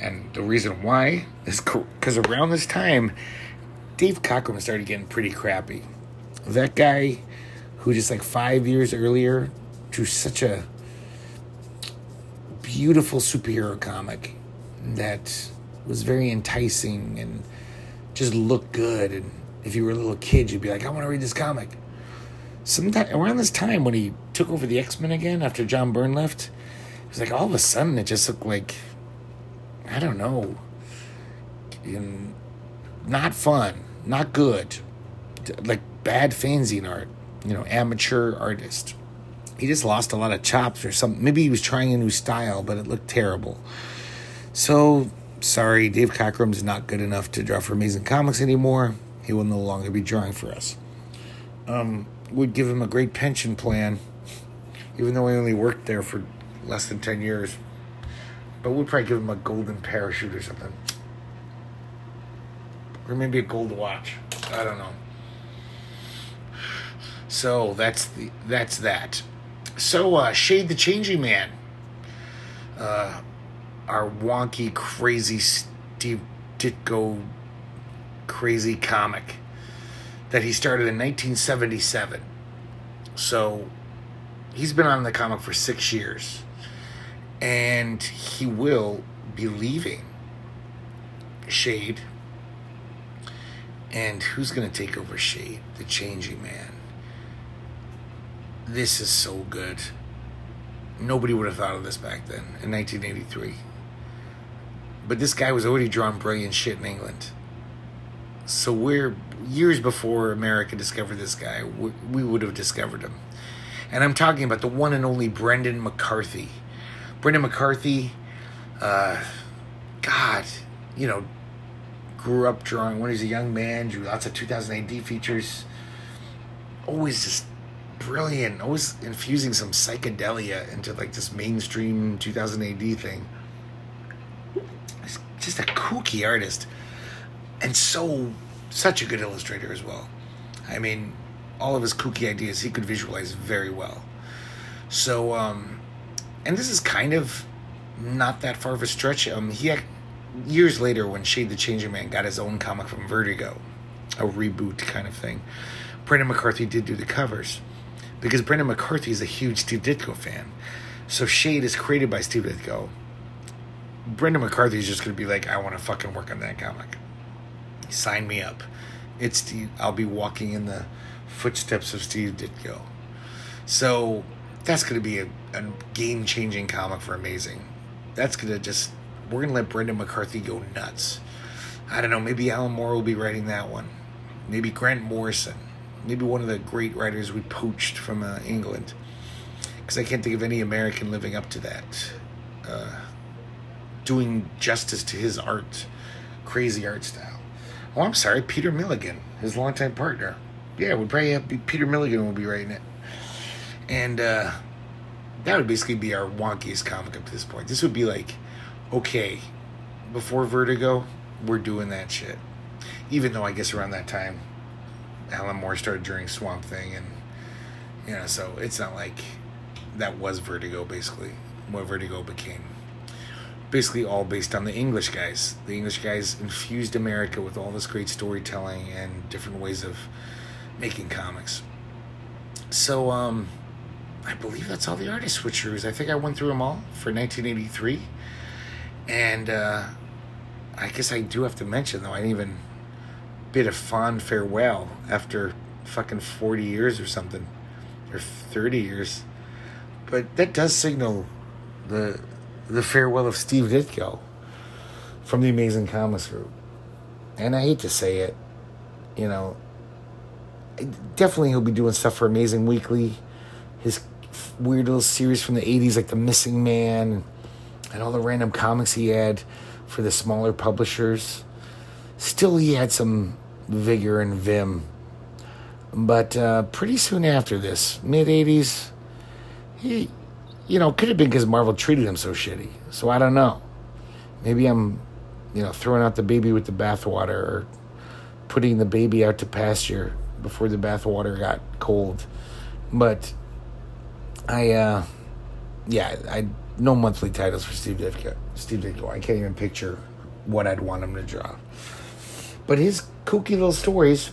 And the reason why is because around this time, Dave Cockrum started getting pretty crappy. That guy who just like five years earlier drew such a beautiful superhero comic that was very enticing and just looked good. And if you were a little kid, you'd be like, I want to read this comic. Sometime around this time when he took over the X Men again after John Byrne left, it was like all of a sudden it just looked like I don't know, not fun, not good, like bad fanzine art, you know, amateur artist. He just lost a lot of chops or something. Maybe he was trying a new style, but it looked terrible. So, sorry, Dave Cockrum's not good enough to draw for Amazing Comics anymore. He will no longer be drawing for us. Um, would give him a great pension plan, even though he only worked there for less than 10 years. But we'd probably give him a golden parachute or something. Or maybe a gold watch. I don't know. So that's the that's that. So uh Shade the Changing Man. Uh our wonky, crazy Steve Ditko crazy comic that he started in 1977. So he's been on the comic for six years and he will be leaving Shade. And who's going to take over Shade? The Changing Man. This is so good. Nobody would have thought of this back then in 1983. But this guy was already drawing brilliant shit in England. So we're years before America discovered this guy, we, we would have discovered him. And I'm talking about the one and only Brendan McCarthy Brendan McCarthy, uh, God, you know, grew up drawing when he was a young man, drew lots of 2000 AD features. Always just brilliant, always infusing some psychedelia into like this mainstream 2000 AD thing. Just a kooky artist and so such a good illustrator as well. I mean, all of his kooky ideas he could visualize very well. So, um, and this is kind of not that far of a stretch. Um, he had, years later when Shade the Changing Man got his own comic from Vertigo, a reboot kind of thing. Brendan McCarthy did do the covers because Brendan McCarthy is a huge Steve Ditko fan. So Shade is created by Steve Ditko. Brendan McCarthy is just going to be like, I want to fucking work on that comic. Sign me up. It's Steve. I'll be walking in the footsteps of Steve Ditko. So that's going to be a, a game changing comic for Amazing. That's going to just, we're going to let Brendan McCarthy go nuts. I don't know, maybe Alan Moore will be writing that one. Maybe Grant Morrison. Maybe one of the great writers we poached from uh, England. Because I can't think of any American living up to that. Uh, doing justice to his art, crazy art style. Oh, I'm sorry, Peter Milligan, his longtime partner. Yeah, we'd probably have Peter Milligan will be writing it, and uh, that would basically be our wonkiest comic up to this point. This would be like, okay, before Vertigo, we're doing that shit. Even though I guess around that time, Alan Moore started during Swamp Thing, and you know, so it's not like that was Vertigo basically what Vertigo became basically all based on the English guys. The English guys infused America with all this great storytelling and different ways of making comics. So, um, I believe that's all the artist switcheroos. I think I went through them all for 1983. And, uh, I guess I do have to mention, though, I didn't even bid a fond farewell after fucking 40 years or something, or 30 years. But that does signal the the farewell of Steve Ditko from the Amazing Comics Group. And I hate to say it, you know, definitely he'll be doing stuff for Amazing Weekly, his weird little series from the 80s like The Missing Man and all the random comics he had for the smaller publishers. Still, he had some vigor and vim. But uh, pretty soon after this, mid 80s, he you know, could have been because Marvel treated him so shitty. So I don't know. Maybe I'm, you know, throwing out the baby with the bathwater or putting the baby out to pasture before the bathwater got cold. But I, uh, yeah, I no monthly titles for Steve Ditko. Steve Ditko. I can't even picture what I'd want him to draw. But his kooky little stories,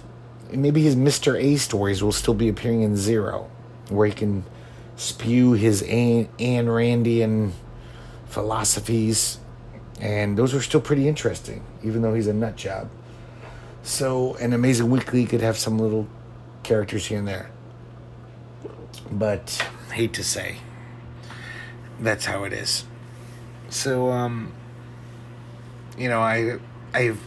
maybe his Mister A stories, will still be appearing in Zero, where he can spew his Ayn, Randian philosophies, and those are still pretty interesting, even though he's a nut job. So, an Amazing Weekly could have some little characters here and there. But, hate to say, that's how it is. So, um, you know, I, I have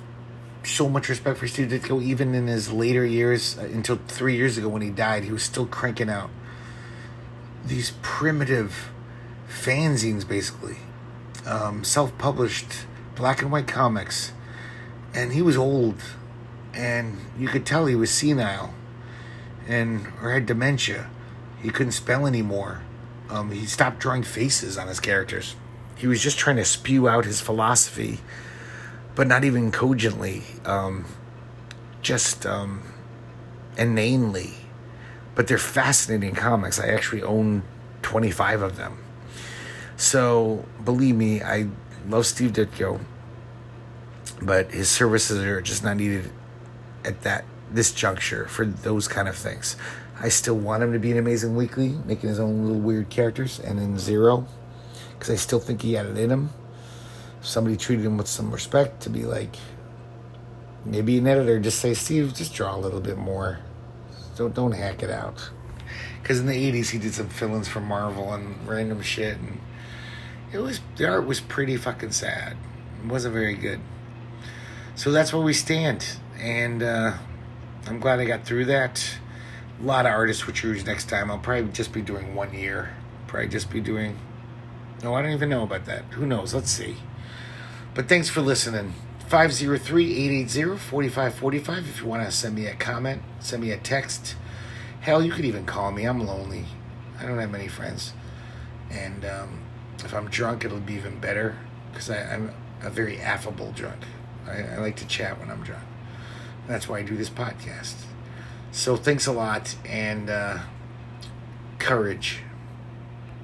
so much respect for Steve Ditko, even in his later years, uh, until three years ago when he died, he was still cranking out these primitive fanzines, basically, um, self-published black and white comics, and he was old, and you could tell he was senile, and or had dementia. He couldn't spell anymore. Um, he stopped drawing faces on his characters. He was just trying to spew out his philosophy, but not even cogently, um, just um, inanely but they're fascinating comics. I actually own 25 of them. So, believe me, I love Steve Ditko, but his services are just not needed at that this juncture for those kind of things. I still want him to be an amazing weekly, making his own little weird characters, and in Zero, because I still think he had it in him. Somebody treated him with some respect to be like, maybe an editor just say, Steve, just draw a little bit more. Don't don't hack it out. Because in the '80s he did some fill-ins for Marvel and random shit, and it was the art was pretty fucking sad. It wasn't very good. So that's where we stand, and uh, I'm glad I got through that. A lot of artists will choose next time. I'll probably just be doing one year. Probably just be doing. No, I don't even know about that. Who knows? Let's see. But thanks for listening. 503-880-4545 if you want to send me a comment, send me a text. Hell, you could even call me. I'm lonely. I don't have many friends. And um, if I'm drunk, it'll be even better because I'm a very affable drunk. I, I like to chat when I'm drunk. That's why I do this podcast. So thanks a lot and uh, courage.